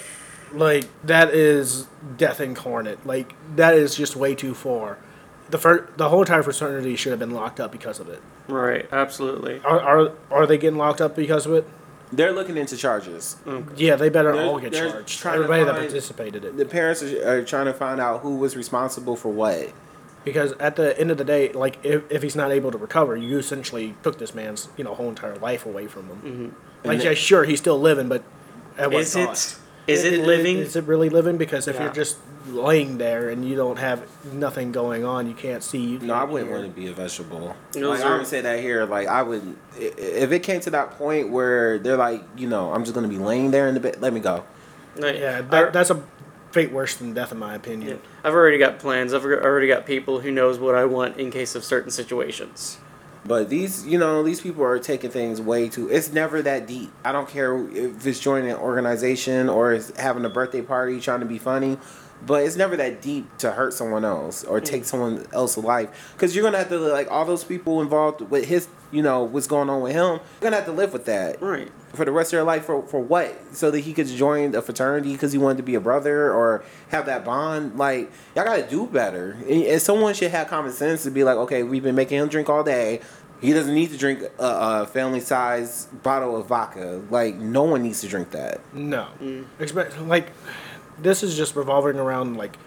Like that is death incarnate. Like that is just way too far. The fir- the whole entire fraternity should have been locked up because of it. Right, absolutely. Are are, are they getting locked up because of it? They're looking into charges. Yeah, they better They're- all get they're charged. trying to Everybody that find- participated in it. The parents are, are trying to find out who was responsible for what. Because at the end of the day, like if, if he's not able to recover, you essentially took this man's you know whole entire life away from him. Mm-hmm. Like yeah, sure he's still living, but at what Is it? Cost? Is it living? Is it really living? Because if Yeah. you're just laying there and you don't have nothing going on, you can't see. You No, I wouldn't hear. want to be a vegetable. Those Like, are- I would say that here. Like I would, if it came to that point where they're like, you know, I'm just gonna be laying there in the bed. Let me go. Like, Yeah, I- that, that's a fate worse than death, in my opinion. yeah. I've already got plans. I've already got people who knows what I want in case of certain situations. But these, you know, these people are taking things way too. It's never that deep. I don't care if it's joining an organization or it's having a birthday party trying to be funny, but it's never that deep to hurt someone else or take mm. someone else's life. Because you're gonna have to like all those people involved with his, you know, what's going on with him. You're gonna have to live with that Right. For the rest of their life. For for what? So that he could join a fraternity because he wanted to be a brother or have that bond. Like y'all gotta do better. And, and someone should have common sense to be like, okay, we've been making him drink all day. He doesn't need to drink a, a family size bottle of vodka. Like no one needs to drink that. No, mm. expect like this is just revolving around like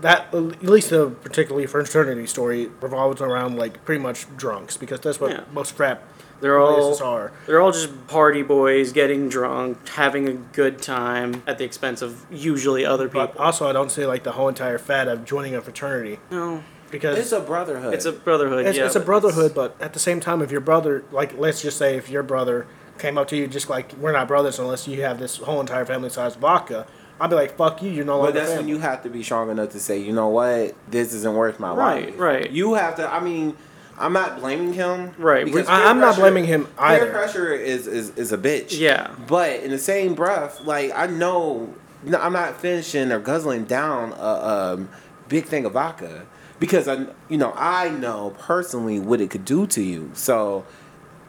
that. At least the particularly fraternity story revolves around like pretty much drunks because that's what Yeah. most frat They're all are. they're all just party boys getting drunk, having a good time at the expense of usually other But people. also, I don't see like the whole entire fad of joining a fraternity no, because It's a brotherhood. it's a brotherhood. it's, yeah, it's a but brotherhood. But at the same time, if your brother, like, let's just say if your brother came up to you just like we're not brothers unless you have this whole entire family size vodka, I'd be like, fuck you, you're no longer." But longer that's when you have to be strong enough to say, you know what, this isn't worth my Right, life. Right. Right. You have to. I mean, I'm not blaming him. Right, because I, I'm not blaming him either. Peer pressure is, is is a bitch. Yeah. But in the same breath, like I know, no, I'm not finishing or guzzling down a um, big thing of vodka because I, you know, I know personally what it could do to you. So,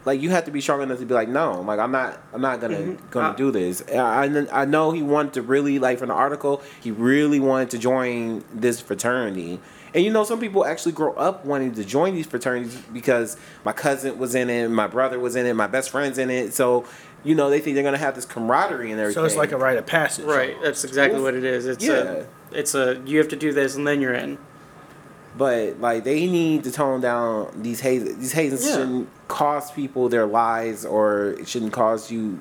like, you have to be strong enough to be like, no, like, I'm not, I'm not gonna gonna Uh, do this. I, I I know he wanted to really like from the article, he really wanted to join this fraternity. And you know, some people actually grow up wanting to join these fraternities because my cousin was in it, my brother was in it, my best friend's in it. So, you know, they think they're gonna have this camaraderie and everything. So it's like a rite of passage. Right. That's exactly what it is. It's Yeah. a it's a you have to do this and then you're in. But like they need to tone down these hazes. These hazes Yeah. shouldn't cost people their lives, or it shouldn't cost you,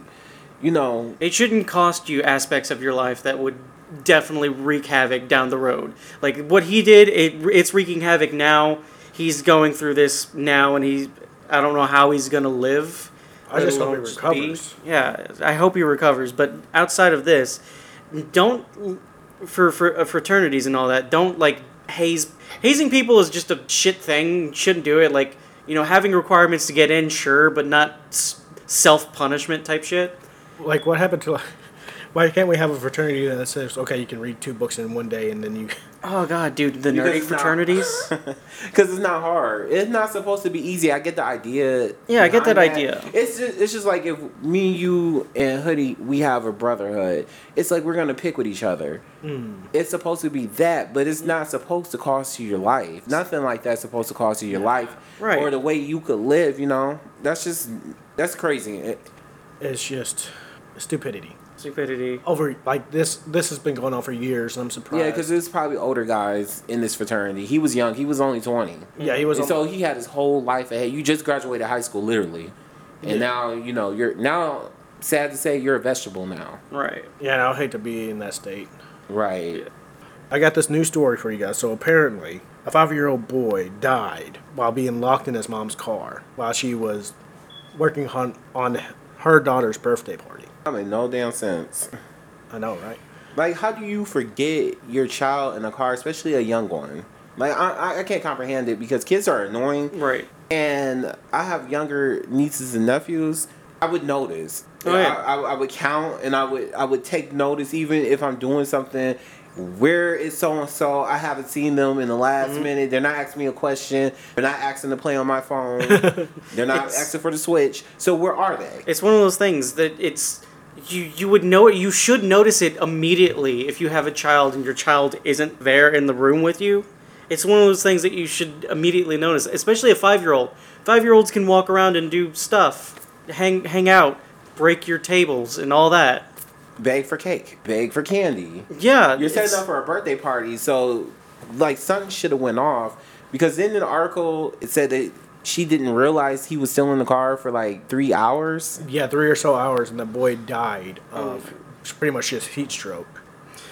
you know. It shouldn't cost you aspects of your life that would definitely wreak havoc down the road. Like what he did, it it's wreaking havoc now. He's going through this now, and he I don't know how he's gonna live. I just hope he alone be. recovers. Yeah, I hope he recovers. But outside of this, don't for for uh, fraternities and all that. Don't like haze hazing people is just a shit thing. Shouldn't do it. Like you know, having requirements to get in, sure, but not self punishment type shit. Like what happened to why can't we have a fraternity that says okay you can read two books in one day and then you Oh god, dude, the nerdy fraternities. Because it's not hard. It's not supposed to be easy. I get the idea. Yeah, I get behind that idea. It's just, it's just like if me, you, and Hoodie, we have a brotherhood. It's like we're gonna pick with each other. Hmm. It's supposed to be that, but it's not supposed to cost you your life. Nothing like that's supposed to cost you your life, Right. Or the way you could live. You know, that's just that's crazy. It- it's just stupidity Stupidity. over like this this has been going on for years and I'm surprised. yeah, because there's probably older guys in this fraternity. He was young. He was only twenty. yeah he was And on- so he had his whole life ahead. You just graduated high school, literally, and Yeah. now you know you're now. Sad to say, you're a vegetable now. Right. yeah and I would hate to be in that state. Right. I got this new story for you guys. So apparently, a five-year-old boy died while being locked in his mom's car while she was working on on her daughter's birthday party. I mean, no damn sense. I know, right? Like, how do you forget your child in a car, especially a young one? Like, I, I- I can't comprehend it because kids are annoying. Right. And I have younger nieces and nephews. I would notice. Oh, yeah. I, I, I would count and I would I would take notice even if I'm doing something. Where is so and so? I haven't seen them in the last Mm-hmm. minute. They're not asking me a question. They're not asking to play on my phone. They're not It's- asking for the switch. So where are they? It's one of those things that it's you you would know it. You should notice it immediately if you have a child and your child isn't there in the room with you. It's one of those things that you should immediately notice, especially a five year old. Five year olds can walk around and do stuff, hang hang out, break your tables, and all that. Beg for cake. Beg for candy. Yeah, You're setting up for a birthday party, so like something should have went off because then in the article it said that she didn't realize he was still in the car for like three hours. Yeah, three or so hours, and the boy died of pretty much just heat stroke.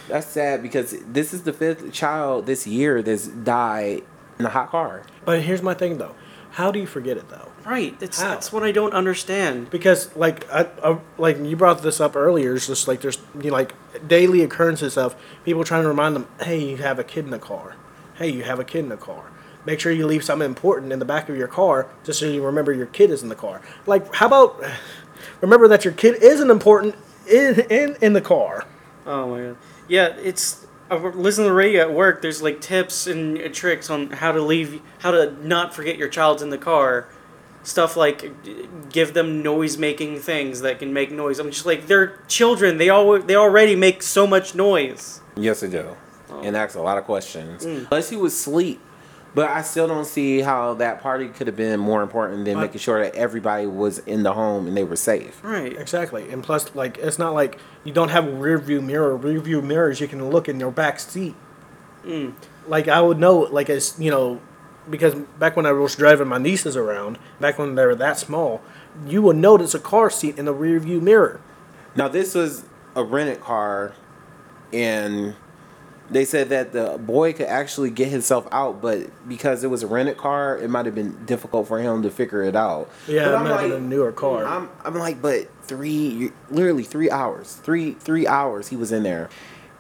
That's sad because this is the fifth child this year that's died in a hot car. But here's my thing, though: how do you forget it, though? right. That's How? that's what I don't understand. Because like I, I like you brought this up earlier, it's just like there's you know, like daily occurrences of people trying to remind them, hey, you have a kid in the car. Hey, you have a kid in the car. Make sure you leave something important in the back of your car, just so you remember your kid is in the car. Like, how about remember that your kid isn't important in in in the car. Oh my god. Yeah, it's. I listen to the radio at work. There's like tips and uh, tricks on how to leave, how to not forget your child's in the car. Stuff like give them noise making things that can make noise. I'm just like they're children. They all they already make so much noise. Yes, they do, and ask a lot of questions. Unless he was asleep. But I still don't see how that party could have been more important than What? making sure that everybody was in the home and they were safe. Right. Exactly, and plus, like, it's not like you don't have a rear view mirror. Rear view mirrors, you can look in your back seat. Mm. Like, I would know, like, as you know, because back when I was driving my nieces around, back when they were that small, you would notice a car seat in the rear view mirror. Now this was a rented car, and they said that the boy could actually get himself out, but because it was a rented car, it might have been difficult for him to figure it out. Yeah, But it I'm might have been a newer car. I'm, I'm like, but three, literally three hours, three three hours he was in there.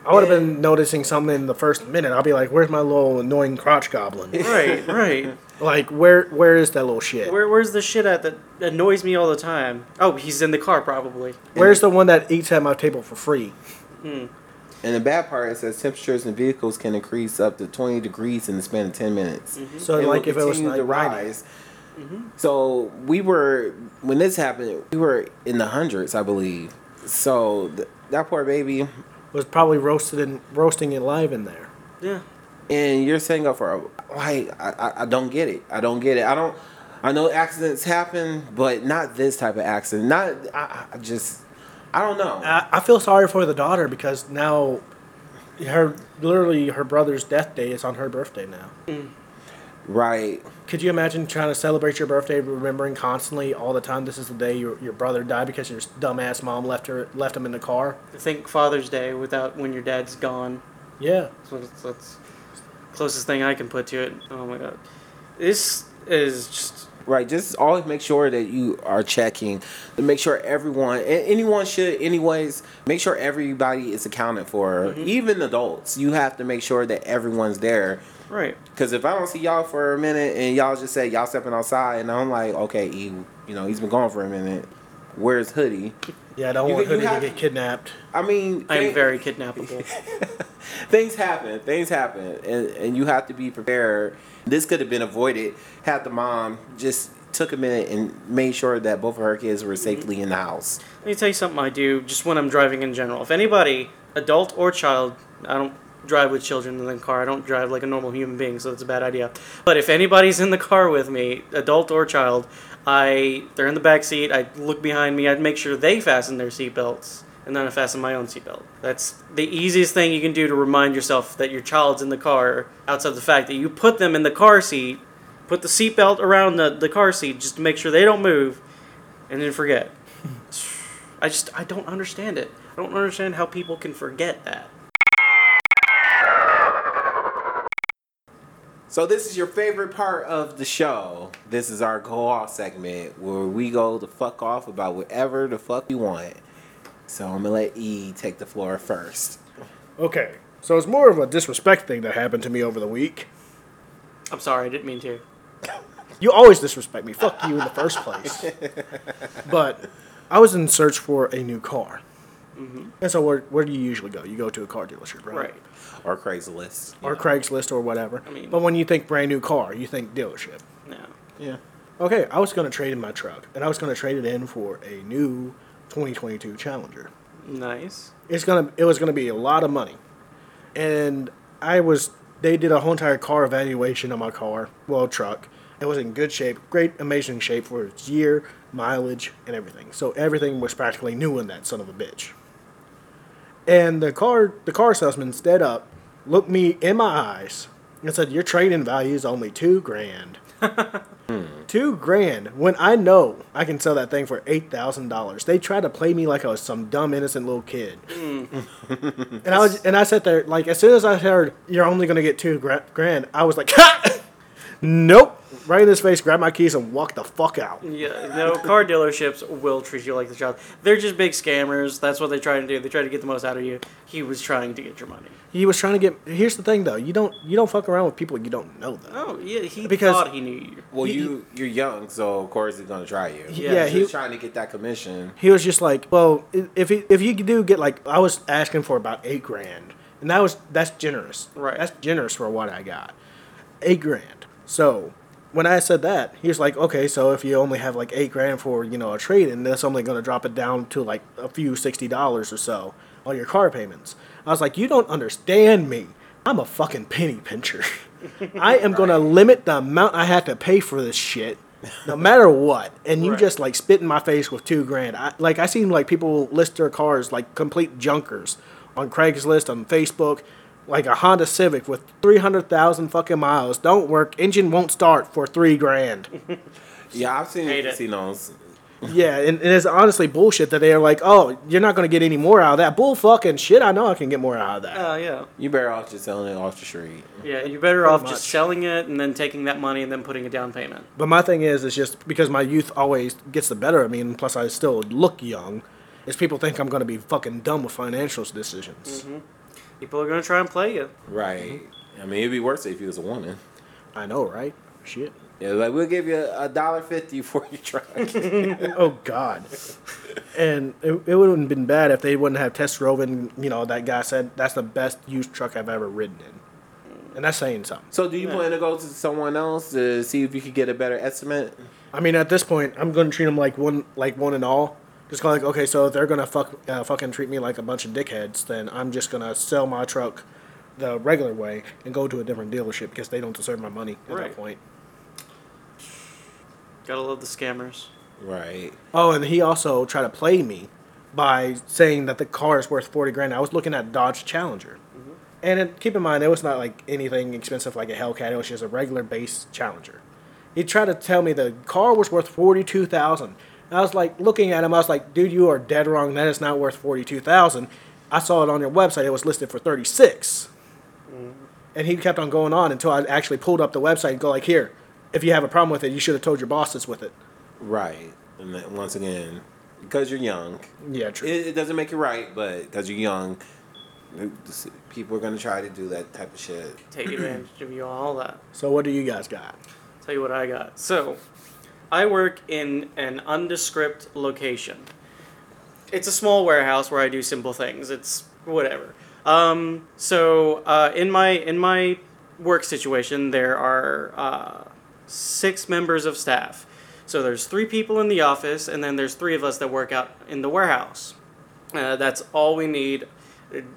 I would have been noticing something in the first minute. I'll be like, "Where's my little annoying crotch goblin? Right. Right. like, where where is that little shit? Where where's the shit at that annoys me all the time? Oh, he's in the car probably. Where's the one that eats at my table for free? Hmm. And the bad part is that temperatures in vehicles can increase up to 20 degrees in the span of 10 minutes. Mm-hmm. So And like if it was continue like to rise. Mm-hmm. So we were when this happened, we were in the hundreds, I believe. So th- that poor baby, was probably roasted and roasting it live in there. Yeah. and you're saying up for a like I, I I don't get it. I don't get it. I don't. I know accidents happen, but not this type of accident. Not I, I just I don't know. I, I feel sorry for the daughter because now her literally her brother's death day is on her birthday now. Mm. right. Could you imagine trying to celebrate your birthday, remembering constantly all the time this is the day your, your brother died because your dumbass mom left her left him in the car? Think Father's Day without when your dad's gone. Yeah. That's what it's, that's closest thing I can put to it. Oh my god, this is just Right. Just always make sure that you are checking to make sure everyone, anyone should, anyways, make sure everybody is accounted for. Mm-hmm. Even adults, you have to make sure that everyone's there. right. Because if I don't see y'all for a minute and y'all just say y'all stepping outside, and I'm like, okay, he, you know, he's been gone for a minute. Where's Hoodie? Yeah, I don't You- want you Hoodie have- to get kidnapped. I mean, I am very kidnappable. things happen. Things happen, and and you have to be prepared. This could have been avoided had the mom just took a minute and made sure that both of her kids were safely in the house. Let me tell you something I do just when I'm driving in general. If anybody, adult or child, I don't drive with children in the car. I don't drive like a normal human being, so that's a bad idea. But if anybody's in the car with me, adult or child, I they're in the back seat. I look behind me. I'd make sure they fasten their seatbelts, and then I fasten my own seatbelt. That's the easiest thing you can do to remind yourself that your child's in the car. Outside the fact that you put them in the car seat, put the seatbelt around the, the car seat just to make sure they don't move, and then forget. I just I don't understand it. I don't understand how people can forget that. So this is your favorite part of the show. This is our go off segment where we go to fuck off about whatever the fuck we want. So I'm gonna let E take the floor first. Okay, so it's more of a disrespect thing that happened to me over the week. I'm sorry, I didn't mean to. You always disrespect me. Fuck you in the first place. but I was in search for a new car. Mm-hmm. And so where, where do you usually go? You go to a car dealership, right? Right. Or Craigslist. Or know. Craigslist or whatever. I mean- but when you think brand new car, you think dealership. No. Yeah. Okay, I was going to trade in my truck, and I was going to trade it in for a new 2022 Challenger. Nice. It's gonna, it was going to be a lot of money, and I was. They did a whole entire car evaluation on my car, well, truck. It was in good shape, great, amazing shape for its year, mileage, and everything. So everything was practically new in that son of a bitch. And the car, the car salesman stood up, looked me in my eyes, and said, "Your trade-in value is only two grand." Two grand when I know I can sell that thing for eight thousand dollars. They try to play me like I was some dumb innocent little kid. Mm. and I was and I sat there like as soon as I heard you're only gonna get two grand, I was like, nope. Right in his face, grab my keys and walk the fuck out. Yeah, no, car dealerships will treat you like the child. They're just big scammers. That's what they try to do. They try to get the most out of you. He was trying to get your money. He was trying to get. Here's the thing though, you don't you don't fuck around with people you don't know though. Oh, yeah, he Because- thought he knew you. Well, He- you you're young, so of course he's gonna try you. Yeah, he's he- just trying to get that commission. He was just like, well, i- if he, if you do get like, I was asking for about eight grand, and that was that's generous. Right. That's generous for what I got, eight grand. So when I said that, he was like, okay, so if you only have like eight grand for you know a trade, and that's only going to drop it down to like a few sixty dollars or so on your car payments. I was like, you don't understand me. I'm a fucking penny pincher. I am going to limit the amount I have to pay for this shit, no matter what. And you Right. just like spit in my face with two grand. I, like I seen like people list their cars like complete junkers on Craigslist on Facebook, like a Honda Civic with three hundred thousand fucking miles, don't work, engine won't start for three grand. Yeah, I've seen Hate it. seen those. yeah, and, and it's honestly bullshit that they are like, oh, you're not gonna get any more out of that. Bull fucking shit. I know I can get more out of that. Oh, yeah. You better off just selling it off the street. Yeah, you're better Pretty off much. just selling it and then taking that money and then putting a down payment. But my thing is, is just because my youth always gets the better of me, and plus I still look young, is people think I'm gonna be fucking dumb with financial decisions. Mm-hmm. People are going to try and play you. Right. I mean, it'd be worse if he was a woman. I know, right? Shit. Yeah, like we'll give you a dollar fifty for your truck. Oh God. And it, it wouldn't have been bad if they wouldn't have test drove and, you know, that guy said that's the best used truck I've ever ridden in. And that's saying something. So, do you plan to go to someone else to see if you could get a better estimate? I mean, at this point, I'm going to treat them like one, like one and all. Just go like, okay, so if they're going to fuck, uh, fucking treat me like a bunch of dickheads, then I'm just going to sell my truck the regular way and go to a different dealership because they don't deserve my money at Right. that point. Gotta love the scammers. Right. Oh, and he also tried to play me by saying that the car is worth forty grand. I was looking at Dodge Challenger, and it, keep in mind it was not like anything expensive like a Hellcat. It was just a regular base Challenger. He tried to tell me the car was worth forty two thousand. I was like looking at him. I was like, dude, you are dead wrong. That is not worth forty two thousand. I saw it on your website. It was listed for thirty six. Mm-hmm. And he kept on going on until I actually pulled up the website and go like, here, if you have a problem with it, you should have told your bosses with it. Right. And then once again, because you're young, Yeah, true. it, it doesn't make it right, but because you're young, people are going to try to do that type of shit. Take advantage of you, all that. so what do you guys got? Tell you what I got. So, I work in an undescript location. It's a small warehouse where I do simple things. It's whatever. Um, so uh, in my in my work situation, there are uh, six members of staff. So there's three people in the office, and then there's three of us that work out in the warehouse. Uh, that's all we need.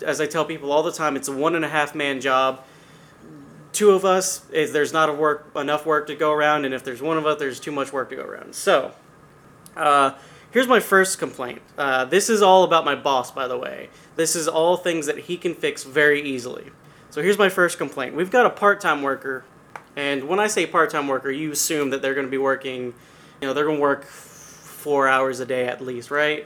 As I tell people all the time, it's a one and a half man job two of us is there's not a work enough work to go around and if there's one of us there's too much work to go around. So uh, here's my first complaint. Uh, this is all about my boss by the way. This is all things that he can fix very easily. So here's my first complaint. We've got a part-time worker and when i say part-time worker you assume that they're going to be working you know they're going to work four hours a day at least right?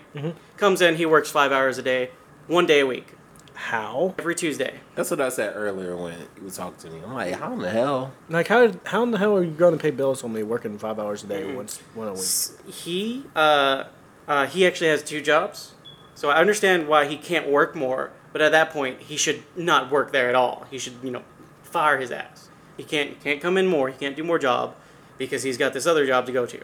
Comes in he works five hours a day one day a week How? every tuesday That's what I said earlier when you were talking to me. I'm like, how in the hell? Like how how in the hell are you going to pay bills on me working five hours a day once one a week? he uh, uh, he actually has two jobs, so I understand why he can't work more. But at that point, he should not work there at all. He should, you know, fire his ass. He can't he can't come in more. He can't do more job because he's got this other job to go to.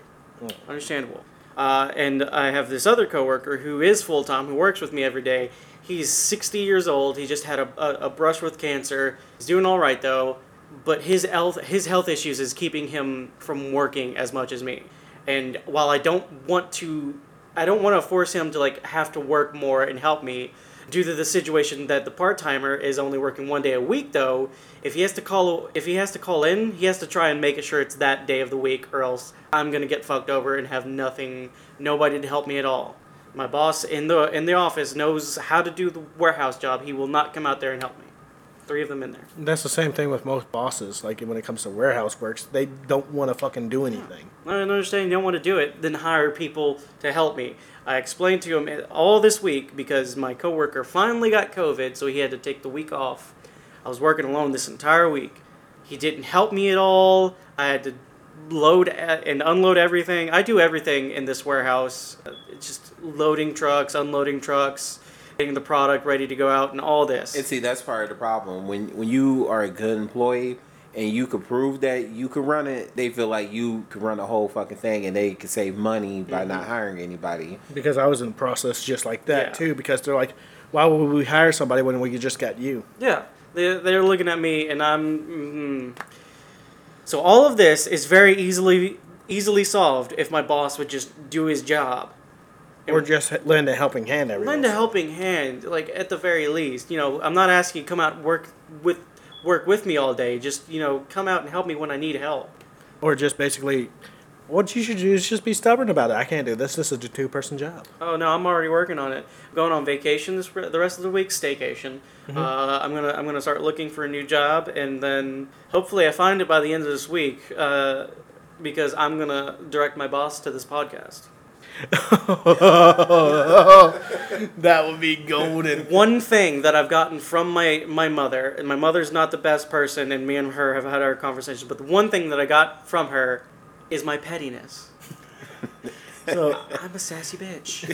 Understandable. Uh, and I have this other coworker who is full time, who works with me every day. He's 60 years old. He just had a, a, a brush with cancer. He's doing all right though, but his health his health issues is keeping him from working as much as me. And while I don't want to, I don't want to force him to like have to work more and help me. Due to the situation that the part timer is only working one day a week, though, if he has to call if he has to call in, he has to try and make sure it's that day of the week, or else I'm gonna get fucked over and have nothing, nobody to help me at all. My boss in the in the office knows how to do the warehouse job. He will not come out there and help me. Three of them in there. That's the same thing with most bosses. Like when it comes to warehouse works, they don't want to fucking do anything. I don't understand. You don't want to do it. Then hire people to help me. I explained to him all this week because my coworker finally got COVID, so he had to take the week off. I was working alone this entire week. He didn't help me at all. I had to load and unload everything. I do everything in this warehouse. It's just loading trucks, unloading trucks, getting the product ready to go out, and all this. And see, that's part of the problem. When when you are a good employee and you can prove that you can run it, they feel like you can run the whole fucking thing and they can save money by not hiring anybody. Because I was in the process just like that Yeah. too. Because they're like, why would we hire somebody when we just got you? Yeah, they they're looking at me, and I'm. Mm, so all of this is very easily easily solved if my boss would just do his job. Or just lend a helping hand every Lend a helping hand, like at the very least. You know, I'm not asking you come out and work with work with me all day. Just you know, come out and help me when I need help. Or just basically, what you should do is just be stubborn about it. I can't do this. This is a two person job. Oh no, I'm already working on it. going on vacation this the rest of the week, staycation. Uh, I'm gonna I'm gonna start looking for a new job, and then hopefully I find it by the end of this week. Uh, because I'm gonna direct my boss to this podcast. that would be golden. One thing that I've gotten from my my mother, and my mother's not the best person, and me and her have had our conversations. But the one thing that I got from her is my pettiness. So I'm a sassy bitch,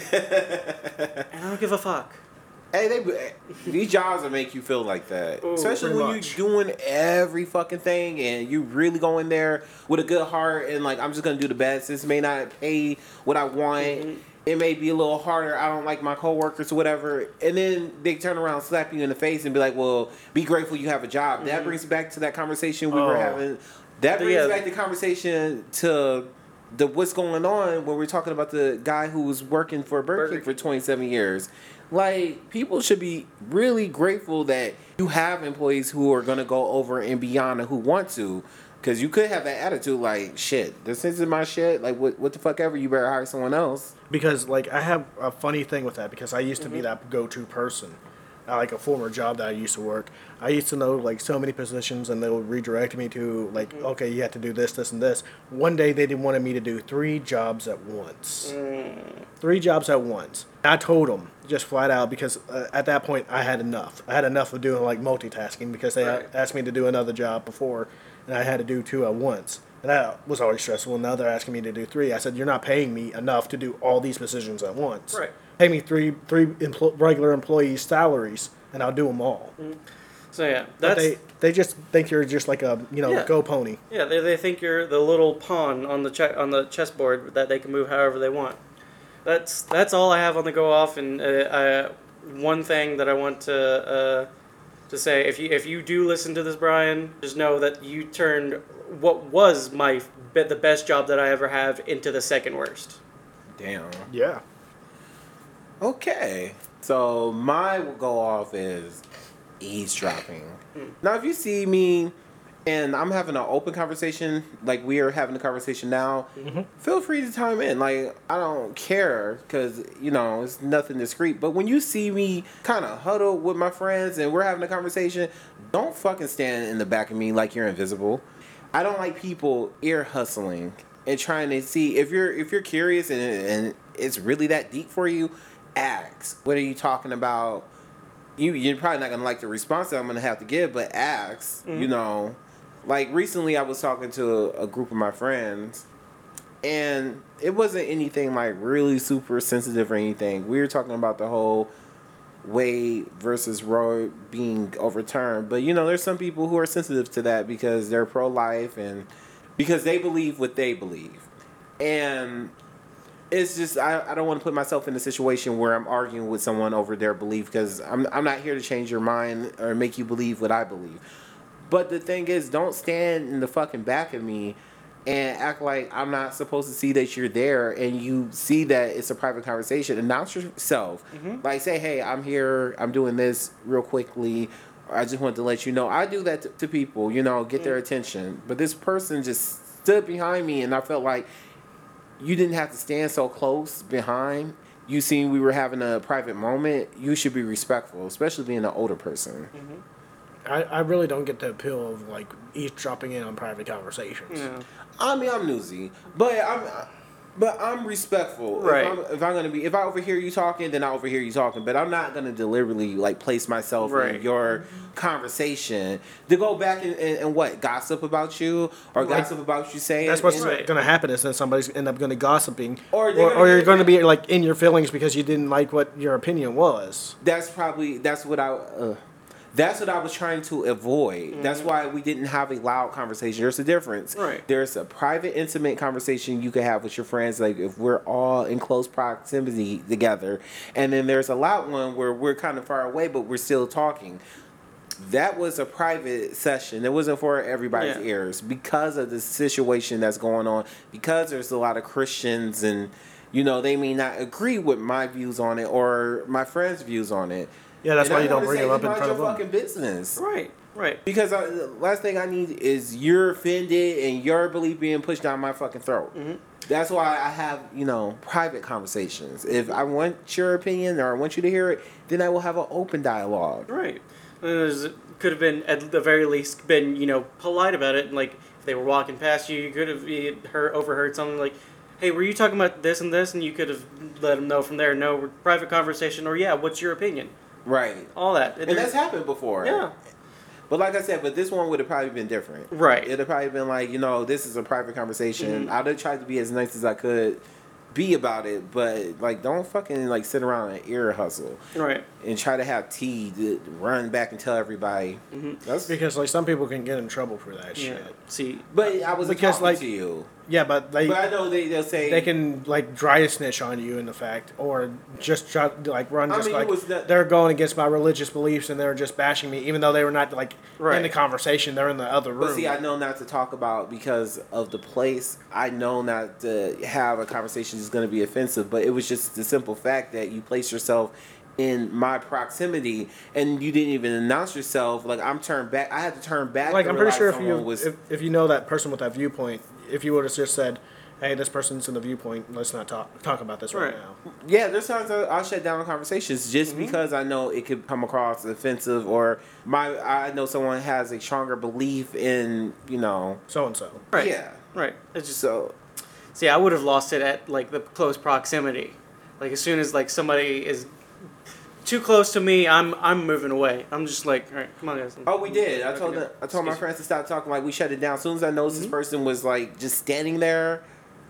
and I don't give a fuck. Hey, they these jobs will make you feel like that, Ooh, especially when much. you're doing every fucking thing and you really go in there with a good heart and like I'm just gonna do the best. This may not pay what I want. Mm-hmm. It may be a little harder. I don't like my coworkers or whatever, and then they turn around, slap you in the face, and be like, "Well, be grateful you have a job." That brings back to that conversation we were Oh. having. That brings Yeah. back the conversation to the what's going on when we're talking about the guy who was working for Burger King for 27 years. Like people should be really grateful that you have employees who are gonna go over and beyond and who want to, because you could have that attitude like shit. This isn't my shit. Like what what the fuck ever. You better hire someone else. because like I have a funny thing with that because I used to be that go-to person. Uh, like a former job that I used to work, I used to know like so many positions, and they would redirect me to like, okay, you have to do this, this, and this. One day they didn't wanted me to do three jobs at once, three jobs at once. I told them just flat out because uh, at that point I had enough. I had enough of doing like multitasking because they Right. asked me to do another job before, and I had to do two at once. And that was always stressful. Now they're asking me to do three. I said, "You're not paying me enough to do all these positions at once. Right. Pay me three three empl- regular employees' salaries, and I'll do them all." So yeah, But that's they they just think you're just like a you know Yeah. go pony. yeah. They, they think you're the little pawn on the che- on the chessboard that they can move however they want. That's that's all I have on the go off. And uh, I, one thing that I want to uh, to say, if you if you do listen to this, Brian, just know that you turned what was my be- the best job that I ever have into the second worst. Damn. Yeah. Okay. So my go off is eavesdropping. Now, if you see me and I'm having an open conversation, like we are having a conversation now, mm-hmm. feel free to chime in. Like I don't care because you know it's nothing discreet. But when you see me kind of huddle with my friends and we're having a conversation, don't fucking stand in the back of me like you're invisible. I don't like people ear hustling and trying to see if you're if you're curious and and it's really that deep for you. Ask. What are you talking about? You you're probably not gonna like the response that I'm gonna have to give, but ask. You mm-hmm. know, like recently I was talking to a, a group of my friends, and it wasn't anything like really super sensitive or anything. We were talking about the whole Wade versus Roe being overturned. But you know, there's some people who are sensitive to that because they're pro life and because they believe what they believe. And it's just I, I don't want to put myself in a situation where I'm arguing with someone over their belief because I'm I'm not here to change your mind or make you believe what I believe. But the thing is, don't stand in the fucking back of me and act like I'm not supposed to see that you're there and you see that it's a private conversation. Announce yourself. Mm-hmm. Like say, hey, I'm here, I'm doing this real quickly. I just wanted to let you know. I do that to, to people, you know, get their mm. attention. But this person just stood behind me and I felt like you didn't have to stand so close behind. You seen we were having a private moment. You should be respectful, especially being an older person. Mm-hmm. I, I really don't get the appeal of like eavesdropping in on private conversations. Yeah. I mean, I'm newsy, but I'm, but I'm respectful. Right. If I'm, if I'm gonna be, if I overhear you talking, then I overhear you talking. But I'm not gonna deliberately like place myself Right. in your conversation to go back and, and, and what gossip about you or Like, gossip about you saying. That's what's Right. going to happen is then somebody's end up going to gossiping, Or or, they're or, you're going to be like in your feelings because you didn't like what your opinion was. that's probably that's what I uh, that's what I was trying to avoid. That's mm-hmm. why we didn't have a loud conversation. There's a difference. Right. There's a private, intimate conversation you can have with your friends, like if we're all in close proximity together, and then there's a loud one where we're kind of far away, but we're still talking. That was a private session. It wasn't for everybody's Yeah. ears because of the situation that's going on. Because there's a lot of Christians and you know they may not agree with my views on it or my friends' views on it. Yeah, that's And why I you don't bring say, them up in front of your them. fucking business. Right. Right. Because I, the last thing I need is your offended and your belief being pushed down my fucking throat. Mm-hmm. That's why I have, you know, private conversations. If I want your opinion or I want you to hear it, then I will have an open dialogue. Right. There's, could have been at the very least been you know polite about it. And like if they were walking past you, you could have you heard overheard something like, "Hey, were you talking about this and this?" And you could have let them know from there. No, private conversation. Or yeah, what's your opinion? Right. All that. And that's happened before. yeah. But like I said, but this one would have probably been different. Right. It'd have probably been like, you know, this is a private conversation. Mhm. I'd have tried to be as nice as I could be about it, but like don't fucking like sit around and ear hustle Right. and try to have tea to run back and tell everybody. That's Because like some people can get in trouble for that Yeah. shit. See, But I was Because, like- to you. Yeah, but they But I know they they'll say they can like dry a snitch on you in the fact, or just try like run I just mean, like that- they're going against my religious beliefs and they're just bashing me, even though they were not like in the conversation. They're in the other room. But see, I know not to talk about because of the place. I know not to have a conversation that's going to be offensive. But it was just the simple fact that you place yourself in my proximity and you didn't even announce yourself. Like I'm turned back. I had to turn back. like I'm pretty sure if you was. if, if you know that person with that viewpoint, if you would have just said, "Hey, this person's in the viewpoint. Let's not talk talk about this right, Right. now." yeah, there's times I- I'll shut down conversations just Mm-hmm. because I know it could come across offensive or my. I know someone has a stronger belief in you know. So and so. right. Yeah. Right. It's just So see, I would have lost it at like the close proximity. Like as soon as like somebody is too close to me, I'm I'm moving away. I'm just like, all right, come on, guys. Oh, we did. I told them, I told my friends to stop talking. Like we shut it down. As soon as I noticed this mm-hmm. person was like just standing there,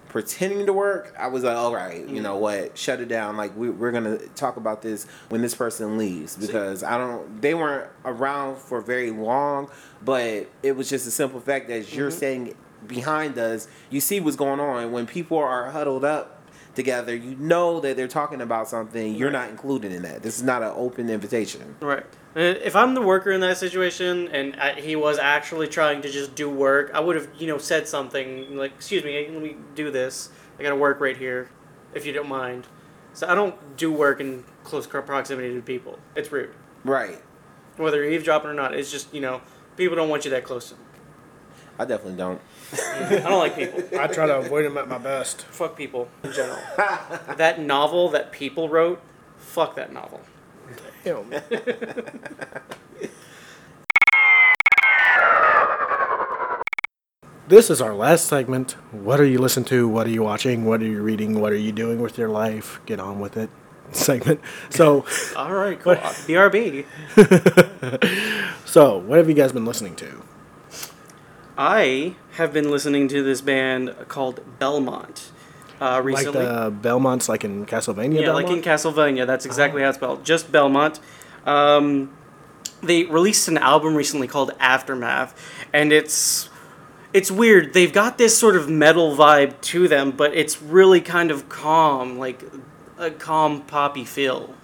pretending to work, I was like, all right, you know mm-hmm. what? Shut it down. Like we, we're gonna talk about this when this person leaves because I don't. They weren't around for very long, but it was just a simple fact that you're mm-hmm. standing behind us. You see what's going on when people are huddled up. Together, you know that they're talking about something. You're Right. not included in that. This is not an open invitation. Right. If I'm the worker in that situation and I, he was actually trying to just do work, I would have, you know, said something like, "Excuse me, let me do this. I got to work right here, if you don't mind." So I don't do work in close proximity to people. It's rude. Right. Whether you're eavesdropping or not, it's just, you know, people don't want you that close to them. I definitely don't. I don't like people. I try to avoid them at my best. Fuck people in general. that novel that people wrote, fuck that novel. Damn. This is our last segment. What are you listening to? What are you watching? What are you reading? What are you doing with your life? Get on with it. Segment. So, All right, cool. BRB. so what have you guys been listening to? I have been listening to this band called Belmont uh, Like recently. the Belmonts, like in Castlevania. yeah, Belmont? like in Castlevania. That's exactly how it's spelled. Just Belmont. Um, they released an album recently called Aftermath, and it's it's weird. They've got this sort of metal vibe to them, but it's really kind of calm, like a calm poppy feel.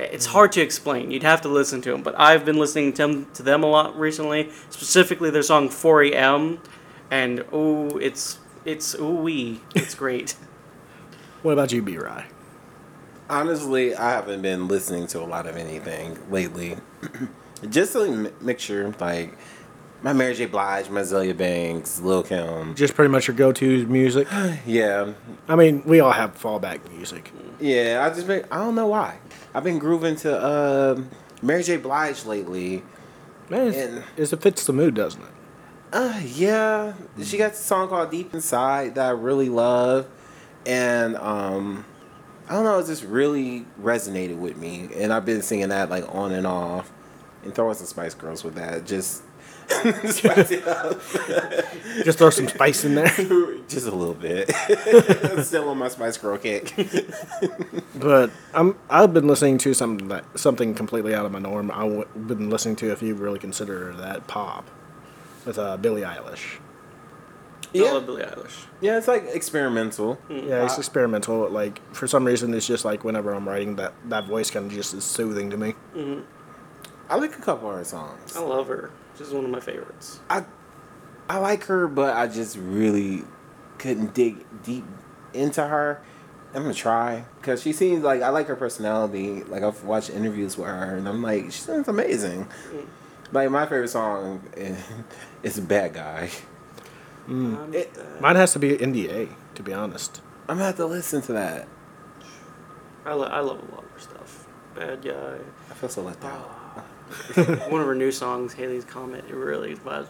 It's hard to explain. You'd have to listen to them, but I've been listening to them, to them a lot recently. Specifically, their song 4am, and oh, it's it's ooh wee, it's great. What about you, B. Rye? Honestly, I haven't been listening to a lot of anything lately. Just a mi- mixture, like my Mary J. Blige, my Banks, Lil Kim. Just pretty much your go-to music. Yeah, I mean, we all have fallback music. yeah. I just been, I don't know why. I've been grooving to um Mary J. Blige lately. Man, And- it's- it fits the mood, doesn't it? Uh, yeah. She got a song called Deep Inside that I really love, and um, I don't know, it just really resonated with me, and I've been singing that like on and off, and throwing some Spice Girls with that, just spice it up, Just throw some spice in there. just a little bit. Still on my Spice Girl kick. But I'm I've been listening to something that something completely out of my norm. I've been listening to if you really consider that pop with uh, Billie Eilish. I Yeah, love Billie Eilish. yeah, it's like experimental. Yeah, it's experimental. Like for some reason, it's just like whenever I'm writing, that that voice kind of just is soothing to me. I like a couple of her songs. I love her. She's one of my favorites. I I like her, but I just really couldn't dig deep into her. I'm gonna try because she seems like I like her personality. Like I've watched interviews with her, and I'm like, she sounds amazing. Like my favorite song is, is "Bad Guy." Um, It- Mine has to be NDA, to be honest. I'm gonna have to listen to that. I, lo- I love a lot of her stuff. Bad guy. I feel so left out. one of her new songs, Halley's Comet. It really was.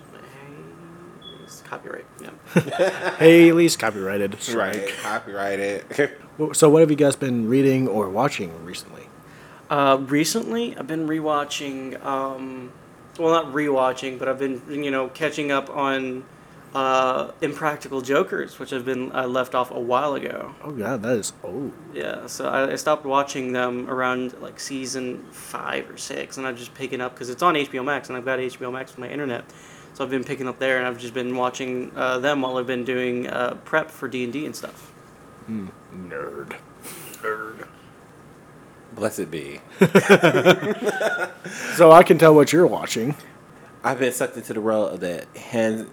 It's copyright. Yeah. Haley's copyrighted. Right, Strike. copyrighted. So, what have you guys been reading or watching recently? Uh, recently, I've been rewatching. Um, well, not rewatching, but I've been you know catching up on uh, Impractical Jokers, which have been uh, left off a while ago. Oh god, that is old. Yeah, so I, I stopped watching them around like season five or six, and I've just picking up because it's on HBO Max, and I've got HBO Max with my internet, so I've been picking up there, and I've just been watching uh, them while I've been doing uh, prep for D and D and stuff. Nerd. Nerd. Blessed be. So I can tell what you're watching. I've been sucked into the role of that hand,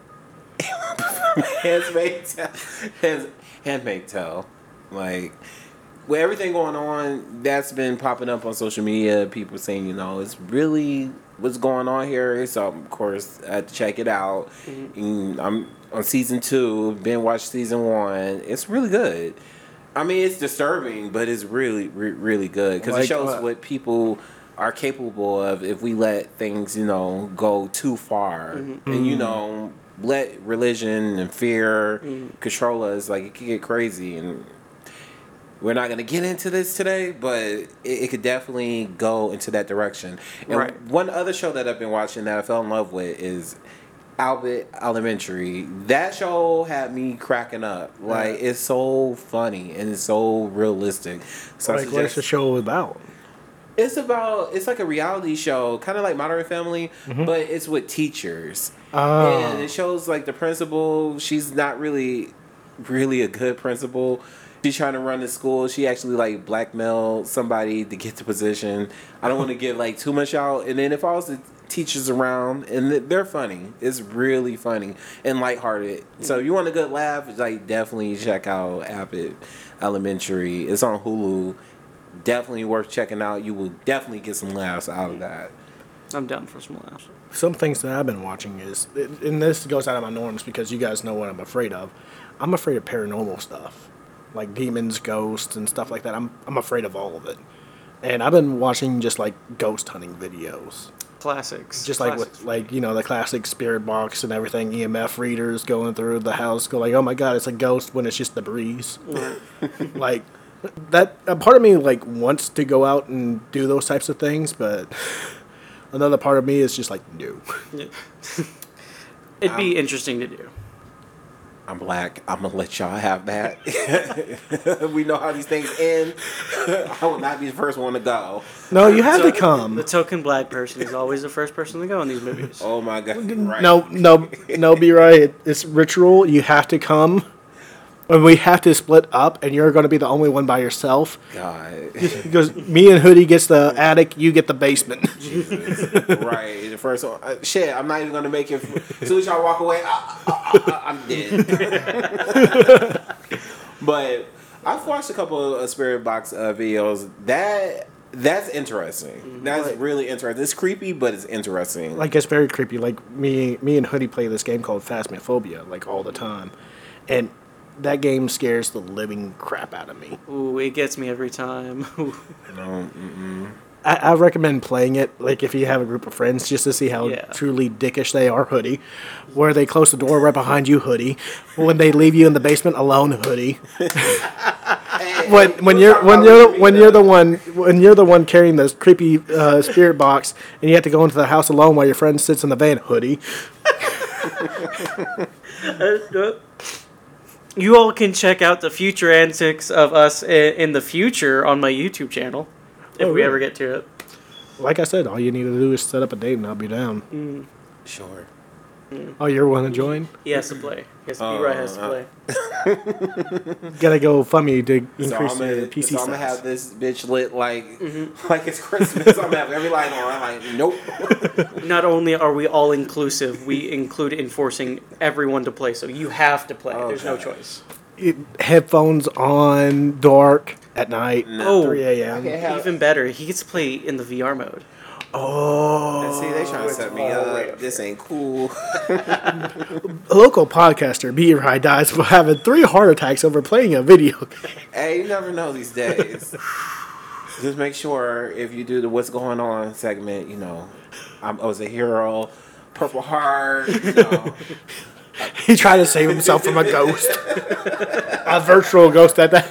handmaid tale, hands, handmaid tale. Like with everything going on, that's been popping up on social media. People saying, you know, it's really what's going on here. So of course, I had to check it out. Mm-hmm. And I'm on season two. Been watched season one. It's really good. I mean, it's disturbing, but it's really, re- really good because Like it shows what? what people are capable of if we let things, you know, go too far, mm-hmm. and you mm-hmm. know, let religion and fear mm. control us. Like it can get crazy, and we're not going to get into this today, but it, it could definitely go into that direction. And Right. one other show that I've been watching that I fell in love with is Abbott Elementary. That show had me cracking up. Like it's so funny and it's so realistic. So I Like, what's suggest- the show about? It's about it's like a reality show, kind of like Modern Family, mm-hmm. but it's with teachers. Oh. And it shows like the principal. She's not really, really a good principal. She's trying to run the school. She actually like blackmailed somebody to get the position. I don't want to get like too much out. And then if all the teachers around, and they're funny. It's really funny and lighthearted. So if you want a good laugh, like definitely check out Abbott Elementary. It's on Hulu definitely worth checking out. You will definitely get some laughs out of that. I'm down for some laughs. Some things that I've been watching is, and this goes out of my norms because you guys know what I'm afraid of. I'm afraid of paranormal stuff, like demons, ghosts, and stuff like that. I'm I'm afraid of all of it. And I've been watching just like ghost hunting videos, Classics. just like Classics. with like you know the classic spirit box and everything. EMF readers going through the house, go like, oh my god, it's a ghost when it's just the breeze. like that a part of me like wants to go out and do those types of things, but another part of me is just like no. It'd be um, interesting to do. I'm black. I'm gonna let y'all have that. we know how these things end. I will not be the first one to go. No, you have So, to come. The token black person is always the first person to go in these movies. Oh my god! Right. No, no, no. Be right. It's ritual. You have to come, and we have to split up. And you're going to be the only one by yourself. God. Because me and Hoodie gets the attic, you get the basement. right. The first one. Uh, shit. I'm not even gonna make it. As soon as y'all walk away, ah, ah, ah, I'm dead. but I've watched a couple of Spirit Box uh, videos. That that's interesting. That's Right. really interesting. It's creepy, but it's interesting. like it's very creepy. Like me, me and Hoodie play this game called Phasmophobia like all the time, and that game scares the living crap out of me. Ooh, it gets me every time. Ooh. no, mm-mm. I, I recommend playing it, like if you have a group of friends, just to see how Yeah. truly dickish they are. Hoodie, where they close the door right behind you, Hoodie. When they leave you in the basement alone, Hoodie. when when you're when you're when you're the one when you're the one carrying this creepy uh, spirit box, and you have to go into the house alone while your friend sits in the van, Hoodie. You all can check out the future antics of us i- in the future on my YouTube channel, if Oh, we really? ever get to it. Like I said, all you need to do is set up a date, and I'll be down. Mm. Sure. Oh, you're one to join? He has to play. Yes, Oh, B-Right has to uh, play. Gotta go fund me to So increase I'm the gonna, PC so I'm gonna size. have this bitch lit like like it's Christmas. I'm gonna have every light on. I'm like, nope. Not only are we all inclusive, we include enforcing everyone to play. So you have to play. There's no choice. It- headphones on, dark at night, Oh, 3 a.m. Okay, Even better, he gets to play in the VR mode. Oh, And see, they trying to set me up. This ain't cool. a local podcaster, B. Rye, dies for having three heart attacks over playing a video game. hey, you never know these days. Just make sure if you do the "What's Going On" segment, you know, I'm, I was a hero, Purple Heart. You know, he tried to save himself from a ghost, a virtual ghost at that.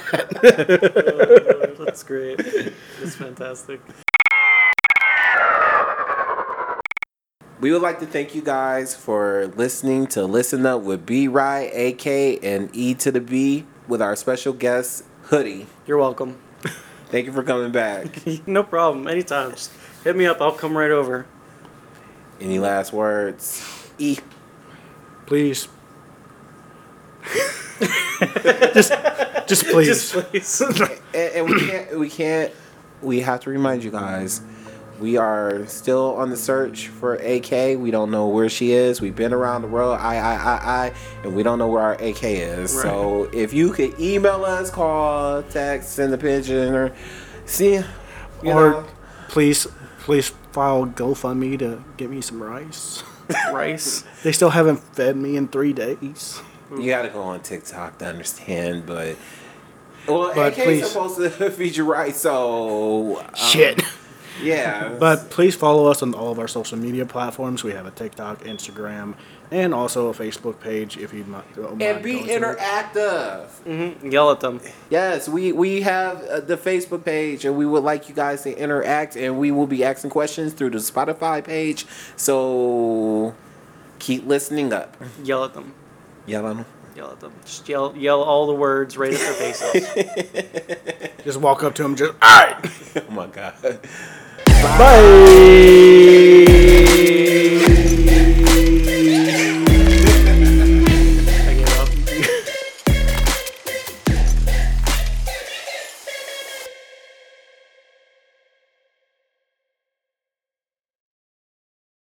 Oh, that's great. That's fantastic. We would like to thank you guys for listening to Listen Up with B Rye, AK, and E to the B with our special guest, Hoodie. You're welcome. Thank you for coming back. no problem. Anytime. Just hit me up. I'll come right over. Any last words? E. Please. just, just please. Just please. and, and we can't we can't we have to remind you guys we are still on the search for AK. We don't know where she is. We've been around the world, I, I, I, I, and we don't know where our AK is. Right. So if you could email us, call, text, send a pigeon, or see, or know, please, please file GoFundMe to get me some rice. Rice. They still haven't fed me in three days. you got to go on TikTok to understand, but. Well, But AK is please. supposed to feature right, so um, Shit. Yeah, But please follow us on all of our social media platforms. We have a TikTok, Instagram, and also a Facebook page if you'd not. don't and be going to it. interactive. hmm Yell at them. Yes, we we have uh, the Facebook page, and we would like you guys to interact, and we will be asking questions through the Spotify page. So keep listening up. Yell at them. Yell on 'em. Yell at them. Just yell, yell all the words right at their faces. Just walk up to them, just, all right. Oh my god. Bye. Bye.